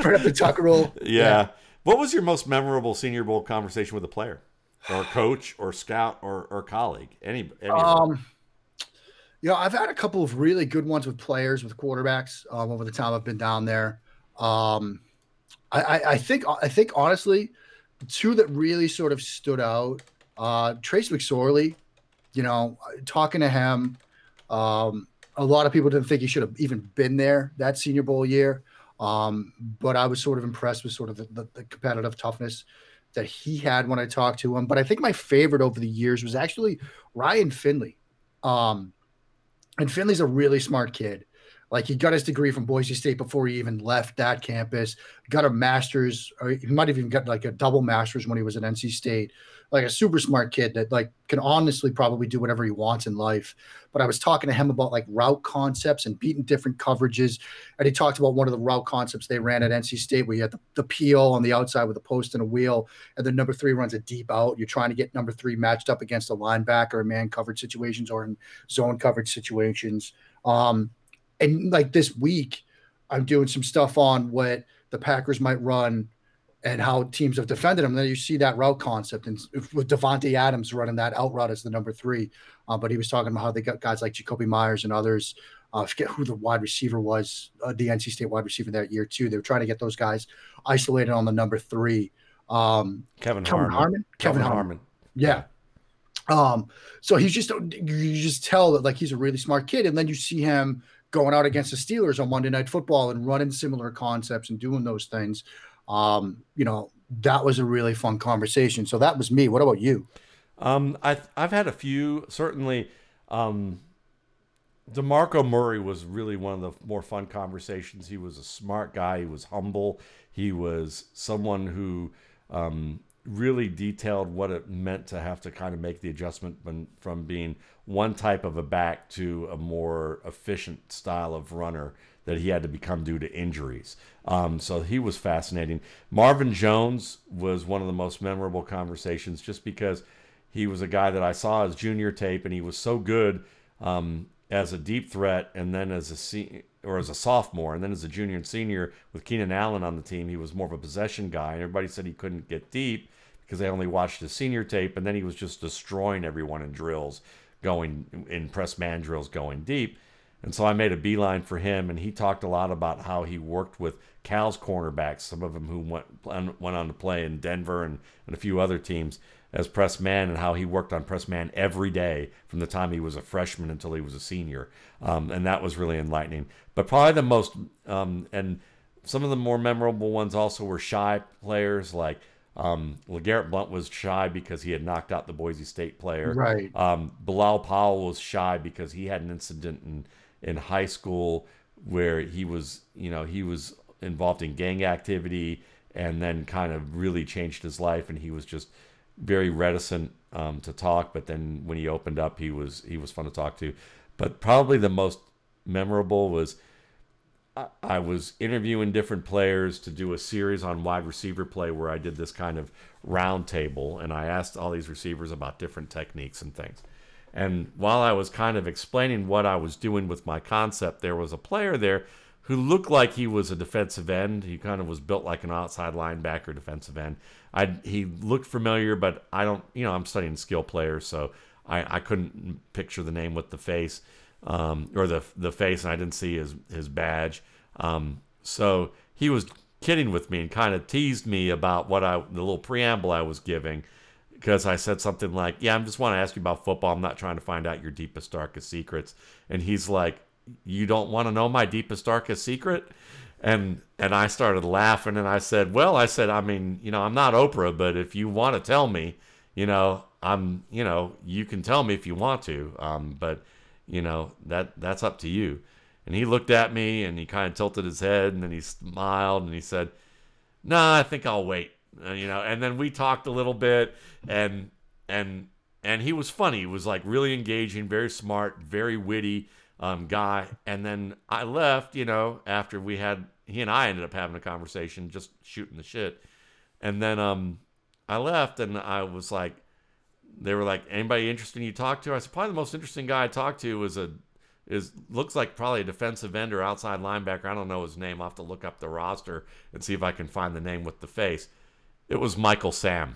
right up the tuck roll. Yeah. yeah. What was your most memorable Senior Bowl conversation with a player, or coach, or scout, or or colleague? Any? any um, you know, I've had a couple of really good ones with players, with quarterbacks um, over the time I've been down there. Um, I, I, I think I think honestly, two that really sort of stood out. Uh, Trace McSorley, you know, talking to him. Um, a lot of people didn't think he should have even been there that Senior Bowl year. Um, but I was sort of impressed with sort of the, the, the, competitive toughness that he had when I talked to him. But I think my favorite over the years was actually Ryan Finley. Um, and Finley's a really smart kid. Like he got his degree from Boise State before he even left that campus. Got a master's, or he might have even got like a double master's when he was at NC State like a super smart kid that like can honestly probably do whatever he wants in life. But I was talking to him about like route concepts and beating different coverages. And he talked about one of the route concepts they ran at NC State where you had the, the peel on the outside with a post and a wheel. And then number three runs a deep out. You're trying to get number three matched up against a linebacker in man coverage situations or in zone coverage situations. Um, and like this week, I'm doing some stuff on what the Packers might run and how teams have defended him. Then you see that route concept, and with Davante Adams running that out route as the number three. Uh, but he was talking about how they got guys like Jakobi Meyers and others. Uh, I forget who the wide receiver was, uh, the NC State wide receiver that year too. They were trying to get those guys isolated on the number three. Um, Kevin, Kelvin Harmon. Harmon. Kevin, Kelvin Harmon. Harmon. Yeah. Um, so he's just you just tell that like he's a really smart kid, and then you see him going out against the Steelers on Monday Night Football and running similar concepts and doing those things. Um, you know, that was a really fun conversation. So that was me. What about you? Um, I I've had a few certainly. Um, DeMarco Murray was really one of the more fun conversations. He was a smart guy. He was humble. He was someone who um, really detailed what it meant to have to kind of make the adjustment from, from being one type of a back to a more efficient style of runner that he had to become due to injuries. Um, so he was fascinating. Marvin Jones was one of the most memorable conversations just because he was a guy that I saw as junior tape and he was so good um, as a deep threat and then as a se- or as a sophomore and then as a junior and senior with Keenan Allen on the team he was more of a possession guy and everybody said he couldn't get deep because they only watched his senior tape and then he was just destroying everyone in drills going in press man drills going deep and so I made a beeline for him and he talked a lot about how he worked with Cal's cornerbacks some of them who went went on to play in Denver and, and a few other teams as press man and how he worked on press man every day from the time he was a freshman until he was a senior. Um, and that was really enlightening. But probably the most, um, and some of the more memorable ones also were shy players like um, LeGarrette Blunt was shy because he had knocked out the Boise State player. Right. Um, Bilal Powell was shy because he had an incident in, in high school where he was, you know, he was involved in gang activity and then kind of really changed his life and he was just – very reticent um, to talk, but then when he opened up, he was he was fun to talk to. But probably the most memorable was I, I was interviewing different players to do a series on wide receiver play where I did this kind of round table, and I asked all these receivers about different techniques and things. And while I was kind of explaining what I was doing with my concept, there was a player there who looked like he was a defensive end. He kind of was built like an outside linebacker defensive end. I he looked familiar, but I don't. You know, I'm studying skill players, so I, I couldn't picture the name with the face um, or the the face, and I didn't see his his badge. Um, so he was kidding with me and kind of teased me about what I the little preamble I was giving because I said something like, "Yeah, I just want to ask you about football. I'm not trying to find out your deepest darkest secrets." And he's like, "You don't want to know my deepest darkest secret?" and and I started laughing and I said, "Well, I said, I mean, you know, I'm not Oprah, but if you want to tell me, you know, I'm, you know, you can tell me if you want to, um, but you know, that that's up to you." And he looked at me and he kind of tilted his head and then he smiled and he said, "No, nah, I think I'll wait." Uh, you know, and then we talked a little bit and and and he was funny. He was like really engaging, very smart, very witty um, guy. And then I left, you know, after we had he and I ended up having a conversation, just shooting the shit. And then um, I left, and I was like, they were like, anybody interesting you talk to? I said, probably the most interesting guy I talked to was a is looks like probably a defensive end or outside linebacker. I don't know his name. I'll have to look up the roster and see if I can find the name with the face. It was Michael Sam,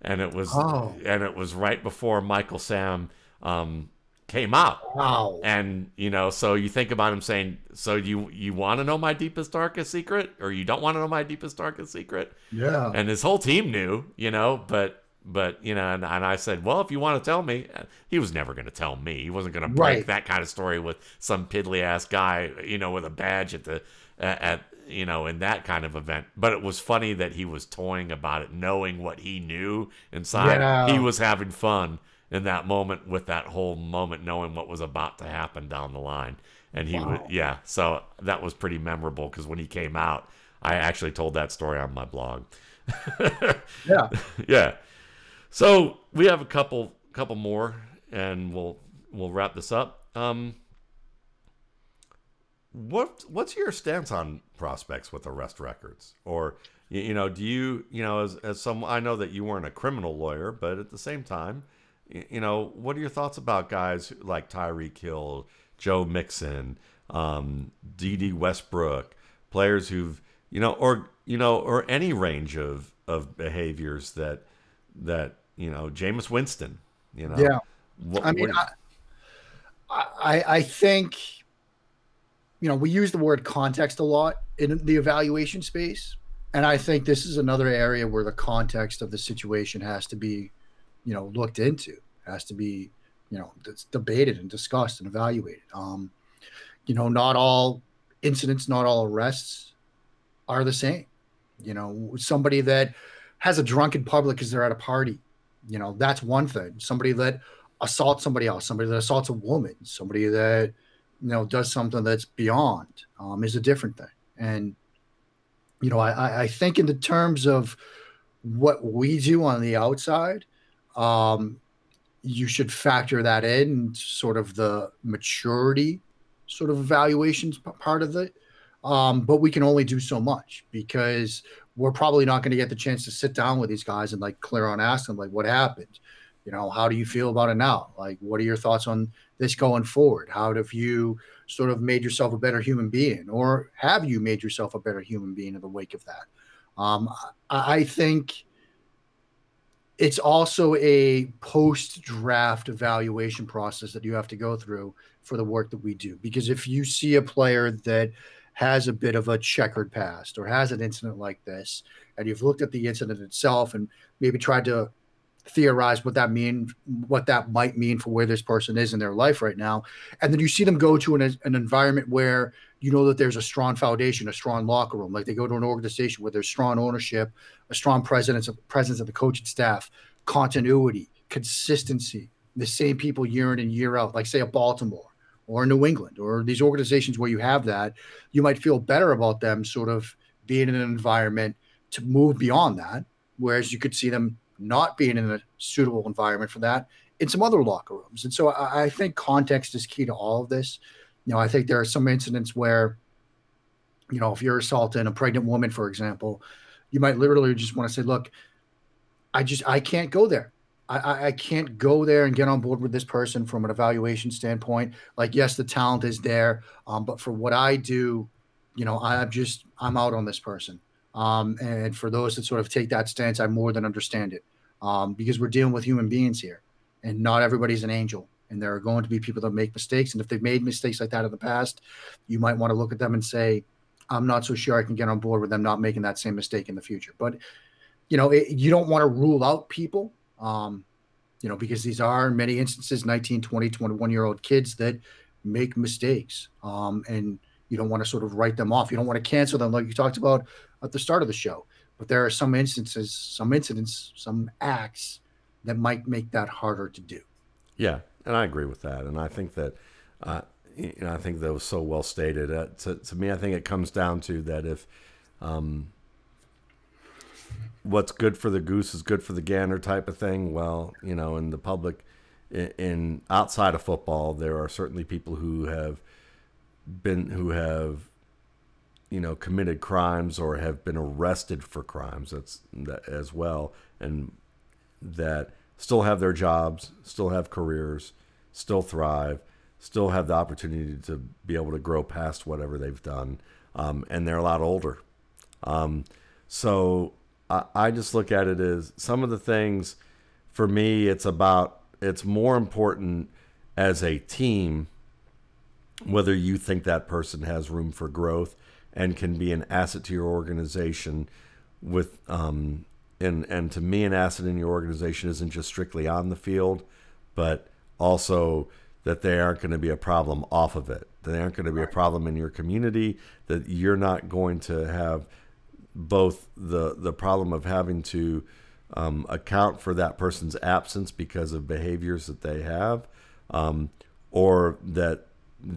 and it was oh. and it was right before Michael Sam um, came out. Wow. And you know, so you think about him saying, "So you you want to know my deepest darkest secret, or you don't want to know my deepest darkest secret?" Yeah. And his whole team knew, you know, but but you know, and, and I said, "Well, if you want to tell me," he was never going to tell me. He wasn't going to break right. that kind of story with some piddly ass guy, you know, with a badge at the at you know, in that kind of event. But it was funny that he was toying about it, knowing what he knew inside. Yeah. He was having fun in that moment with that whole moment knowing what was about to happen down the line and he wow. yeah so that was pretty memorable because when he came out i actually told that story on my blog [laughs] yeah yeah so we have a couple couple more and we'll we'll wrap this up um what what's your stance on prospects with arrest records or you, you know do you you know as, as some i know that you weren't a criminal lawyer but at the same time you know, what are your thoughts about guys like Tyreek Hill, Joe Mixon, um, Dede Westbrook, players who've, you know, or you know, or any range of of behaviors that that you know, Jameis Winston, you know, yeah. What, I mean, I, I I think, you know, we use the word context a lot in the evaluation space, and I think this is another area where the context of the situation has to be you know looked into has to be you know debated and discussed and evaluated um you know not all incidents not all arrests are the same you know somebody that has a drunken public because they're at a party. You know, that's one thing. Somebody that assaults somebody else, somebody that assaults a woman, somebody that you know does something that's beyond um, is a different thing. And you know, I, I think in the terms of what we do on the outside, um, you should factor that in, sort of the maturity, sort of evaluations part of it. Um, but we can only do so much because we're probably not going to get the chance to sit down with these guys and like clear on ask them like what happened you know how do you feel about it now like what are your thoughts on this going forward? How have you sort of made yourself a better human being or have you made yourself a better human being in the wake of that? Um, I, I think it's also a post draft evaluation process that you have to go through for the work that we do because if you see a player that has a bit of a checkered past or has an incident like this, and you've looked at the incident itself and maybe tried to theorize what that mean what that might mean for where this person is in their life right now and then you see them go to an, an environment where you know that there's a strong foundation a strong locker room like they go to an organization where there's strong ownership a strong presence of presence of the coaching staff continuity consistency the same people year in and year out like say a baltimore or New England or these organizations where you have that, you might feel better about them sort of being in an environment to move beyond that. Whereas you could see them not being in a suitable environment for that in some other locker rooms. And so I, I think context is key to all of this. You know, I think there are some incidents where, you know, if you're assaulting a pregnant woman, for example, you might literally just want to say, look, I just I can't go there. I, I can't go there and get on board with this person from an evaluation standpoint. Like, yes, the talent is there, um, but for what I do, you know, I'm just I'm out on this person. Um, and for those that sort of take that stance, I more than understand it um, because we're dealing with human beings here, and not everybody's an angel. And there are going to be people that make mistakes, and if they've made mistakes like that in the past, you might want to look at them and say, "I'm not so sure I can get on board with them not making that same mistake in the future." But you know, it, you don't want to rule out people um, you know, because these are in many instances 19, 20, 21 year old kids that make mistakes. Um, and you don't want to sort of write them off. You don't want to cancel them like you talked about at the start of the show. But there are some instances, some incidents, some acts that might make that harder to do. Yeah, and I agree with that. And I think that, uh, you know, I think that was so well stated. Uh, to, to me, I think it comes down to that if um, what's good for the goose is good for the gander type of thing. Well, you know, in the public, in, in outside of football, there are certainly people who have been who have you know committed crimes or have been arrested for crimes that's that as well and that still have their jobs still have careers still thrive still have the opportunity to be able to grow past whatever they've done um, and they're a lot older. Um, so I, I just look at it as some of the things for me, it's about, it's more important as a team whether you think that person has room for growth and can be an asset to your organization with um, and and to me an asset in your organization isn't just strictly on the field but also that they aren't going to be a problem off of it. They aren't going to be a problem in your community that you're not going to have both the the problem of having to um, account for that person's absence because of behaviors that they have, um, or that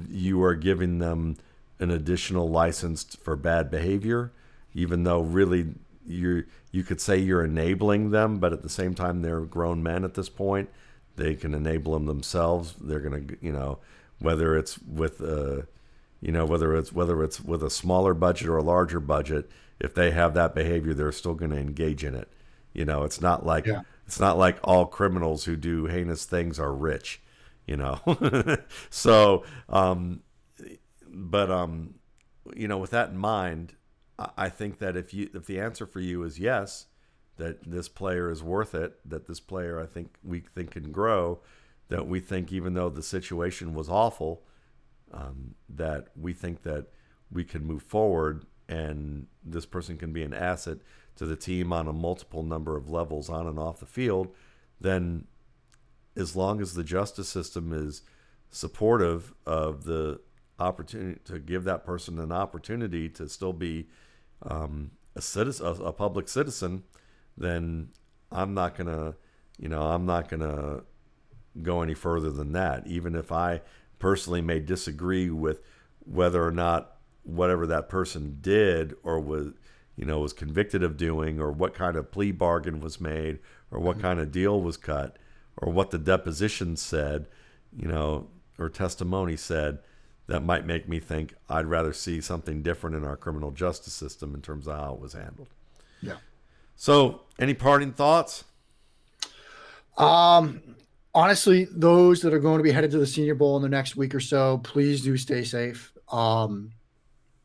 you are giving them an additional license for bad behavior, even though really you you could say you're enabling them, but at the same time they're grown men at this point. They can enable them themselves. They're gonna you know whether it's with a uh, you know whether it's whether it's with a smaller budget or a larger budget if they have that behavior, they're still going to engage in it. You know, it's not like yeah. it's not like all criminals who do heinous things are rich. You know, [laughs] so um, but um, you know, with that in mind, I think that if you if the answer for you is yes, that this player is worth it, that this player I think we think can grow, that we think even though the situation was awful, um, that we think that we can move forward and this person can be an asset to the team on a multiple number of levels on and off the field, then as long as the justice system is supportive of the opportunity to give that person an opportunity to still be um, a citizen, a, public citizen, then I'm not gonna, you know, I'm not gonna go any further than that. Even if I personally may disagree with whether or not whatever that person did or was, you know, was convicted of doing, or what kind of plea bargain was made, or what kind of deal was cut, or what the deposition said, you know, or testimony said that might make me think I'd rather see something different in our criminal justice system in terms of how it was handled. Yeah. So, any parting thoughts? Um, honestly, those that are going to be headed to the Senior Bowl in the next week or so, please do stay safe. Um,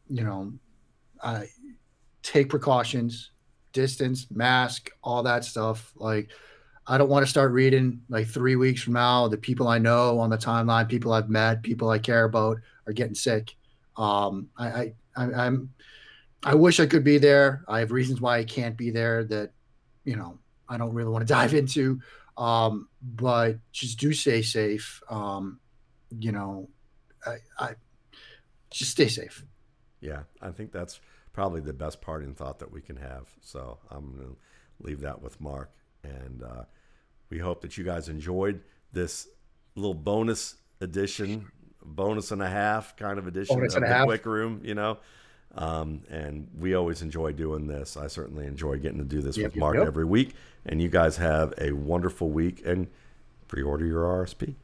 you know, I take precautions, distance, mask, all that stuff. Like, I don't want to start reading like three weeks from now the people I know on the timeline, people I've met, people I care about are getting sick. Um, I, I, I I'm, I wish I could be there. I have reasons why I can't be there that, you know, I don't really want to [laughs] dive into. Um, but just do stay safe. Um, you know, I, I just stay safe. Yeah, I think that's probably the best parting thought that we can have. So I'm going to leave that with Mark. And uh, we hope that you guys enjoyed this little bonus edition, bonus and a half kind of edition bonus of the half. Quick Room, you know. Um, and we always enjoy doing this. I certainly enjoy getting to do this yep, with Mark yep. every week. And you guys have a wonderful week and pre order your RSP.